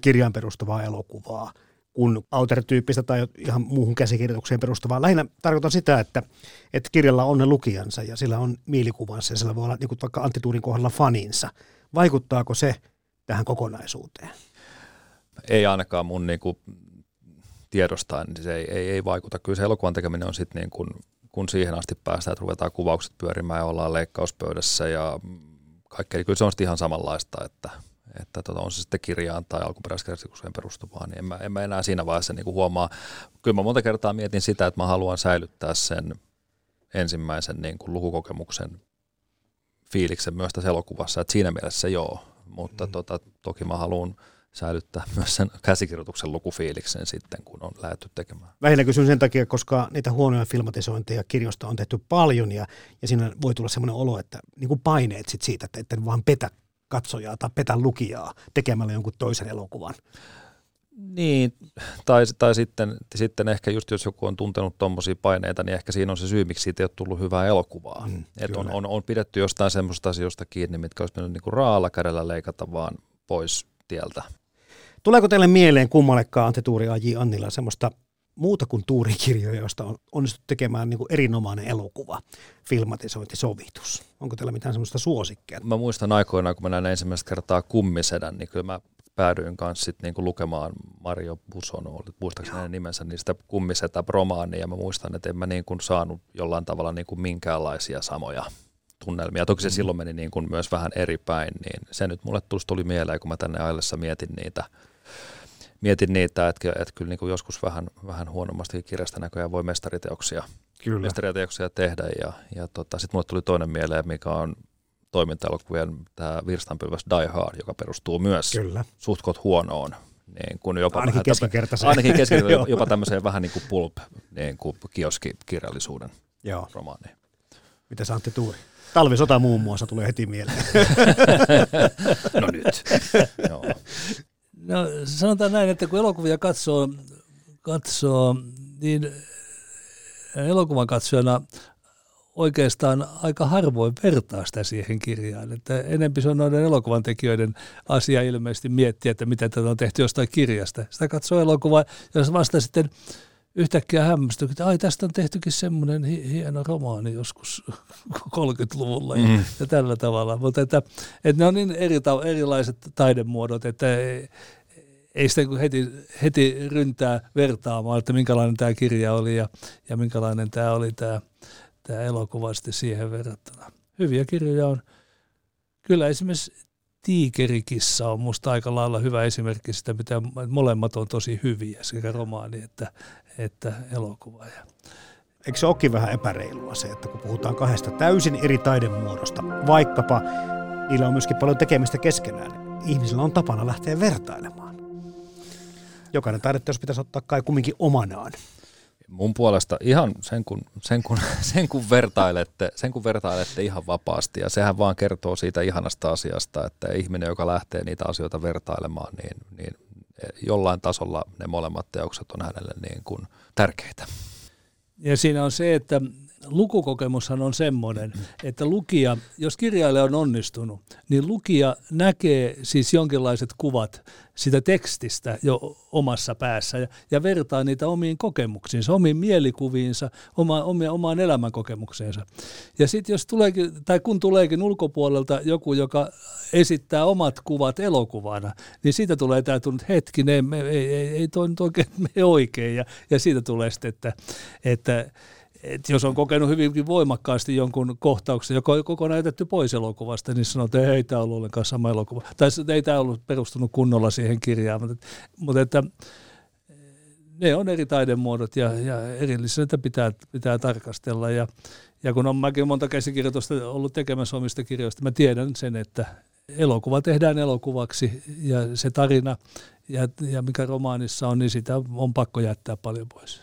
kirjaan perustuvaa elokuvaa kuin autor-tyyppistä tai ihan muuhun käsikirjoitukseen perustuvaa. Lähinnä tarkoitan sitä, että, että kirjalla on ne lukijansa ja sillä on mielikuvansa ja sillä voi olla niin kuin vaikka Antti Tuurin kohdalla faninsa. Vaikuttaako se tähän kokonaisuuteen? Ei ainakaan mun niin kuin tiedostaen, niin se ei, ei, ei vaikuta. Kyllä se elokuvan tekeminen on sitten niin kuin, kun siihen asti päästään, että ruvetaan kuvaukset pyörimään ja ollaan leikkauspöydässä ja kaikkea, niin kyllä se on ihan samanlaista, että että tota, on se sitten kirjaan tai alkuperäiskäsitykseen perustuvaa, niin en mä, en mä enää siinä vaiheessa niin kuin huomaa. Kyllä mä monta kertaa mietin sitä, että mä haluan säilyttää sen ensimmäisen niin kuin lukukokemuksen fiiliksen myös tässä elokuvassa, että siinä mielessä joo, mutta mm. tota, toki mä haluan säilyttää myös sen käsikirjoituksen lukufiiliksen sitten, kun on lähdetty tekemään. Lähinnä kysyn sen takia, koska niitä huonoja filmatisointeja kirjoista on tehty paljon ja, ja siinä voi tulla sellainen olo, että niin kuin paineet sit siitä, että, että vaan petä katsojaa tai petä lukijaa tekemällä jonkun toisen elokuvan. Niin, tai, tai sitten, sitten ehkä just jos joku on tuntenut tuommoisia paineita, niin ehkä siinä on se syy, miksi siitä ei ole tullut hyvää elokuvaa. Mm, Et on, on, on pidetty jostain semmoista asioista kiinni, mitkä olisi mennyt niin raalla kädellä leikata vaan pois tieltä. Tuleeko teille mieleen kummallekaan Antti Tuuri A.J. Annilla semmoista muuta kuin tuurikirjoja, josta on onnistuttu tekemään niin kuin erinomainen elokuva, filmatisointi, sovitus. Onko teillä mitään semmoista suosikkeja? Mä muistan aikoinaan, kun mä näin ensimmäistä kertaa kummisedän, niin kyllä mä päädyin kanssa sit niinku lukemaan Mario Buson, muistaakseni nimensä, niin sitä kummisetä romaania. Ja mä muistan, että en mä niin kuin saanut jollain tavalla niin kuin minkäänlaisia samoja tunnelmia. Toki se mm. silloin meni niin kuin myös vähän eri päin, niin se nyt mulle tuli mieleen, kun mä tänne ajallessa mietin niitä mietin niitä, että, että kyllä niin kuin joskus vähän, vähän huonommasti kirjasta näköjään voi mestariteoksia, kyllä. mestariteoksia tehdä. Ja, ja tota, sitten mulle tuli toinen mieleen, mikä on toimintaelokuvien tämä virstanpylväs Die Hard, joka perustuu myös kyllä. suhtkot huonoon niin kuin jopa ainakin keskinkertaiseen. Ainakin keskinkertaiseen, jopa tämmöiseen vähän niin kuin pulp, niin kuin kioskikirjallisuuden Joo. romaaniin. Mitä sä Antti Tuuri? Talvisota muun muassa tulee heti mieleen. no nyt. Joo. No sanotaan näin, että kun elokuvia katsoo, katsoo niin elokuvan katsojana oikeastaan aika harvoin vertaa sitä siihen kirjaan. Että enempi se on noiden elokuvan tekijöiden asia ilmeisesti miettiä, että mitä tätä on tehty jostain kirjasta. Sitä katsoo elokuvaa, jos vasta sitten yhtäkkiä hämmästyy, että ai tästä on tehtykin semmoinen hieno romaani joskus 30-luvulla ja, mm. ja tällä tavalla. Mutta että, että ne on niin eri, erilaiset taidemuodot, että ei, ei sitä heti, heti ryntää vertaamaan, että minkälainen tämä kirja oli ja, ja minkälainen tämä oli tämä, tämä elokuva sitten siihen verrattuna. Hyviä kirjoja on. Kyllä esimerkiksi Tiikerikissa on musta aika lailla hyvä esimerkki sitä, mitä molemmat on tosi hyviä, sekä romaani että, että elokuva. Eikö se olekin vähän epäreilua se, että kun puhutaan kahdesta täysin eri taidemuodosta, vaikkapa niillä on myöskin paljon tekemistä keskenään, niin ihmisillä on tapana lähteä vertailemaan. Jokainen taideteos pitäisi ottaa kai kumminkin omanaan. Mun puolesta ihan sen kun, sen kun, sen kun, vertailette, sen kun vertailette ihan vapaasti ja sehän vaan kertoo siitä ihanasta asiasta, että ihminen, joka lähtee niitä asioita vertailemaan, niin, niin jollain tasolla ne molemmat teokset on hänelle niin kuin tärkeitä. Ja siinä on se, että lukukokemushan on semmoinen, että lukija, jos kirjailija on onnistunut, niin lukija näkee siis jonkinlaiset kuvat sitä tekstistä jo omassa päässä ja, ja vertaa niitä omiin kokemuksiinsa, omiin mielikuviinsa, oma, omia, omaan elämänkokemukseensa. Ja sitten jos tuleekin, tai kun tuleekin ulkopuolelta joku, joka esittää omat kuvat elokuvana, niin siitä tulee että hetkinen, ei, ei, ei, ei toi nyt oikein me oikein. Ja, ja siitä tulee sitten, että, että et jos on kokenut hyvinkin voimakkaasti jonkun kohtauksen, joka on koko näytetty pois elokuvasta, niin sanoo, että ei tämä ollut ollenkaan sama elokuva. Tai ei tämä ollut perustunut kunnolla siihen kirjaan, mutta, mutta että ne on eri taidemuodot ja, ja erillisenä pitää, pitää tarkastella. Ja, ja kun on mäkin monta käsikirjoitusta ollut tekemässä omista kirjoista, mä tiedän sen, että elokuva tehdään elokuvaksi ja se tarina ja, ja mikä romaanissa on, niin sitä on pakko jättää paljon pois.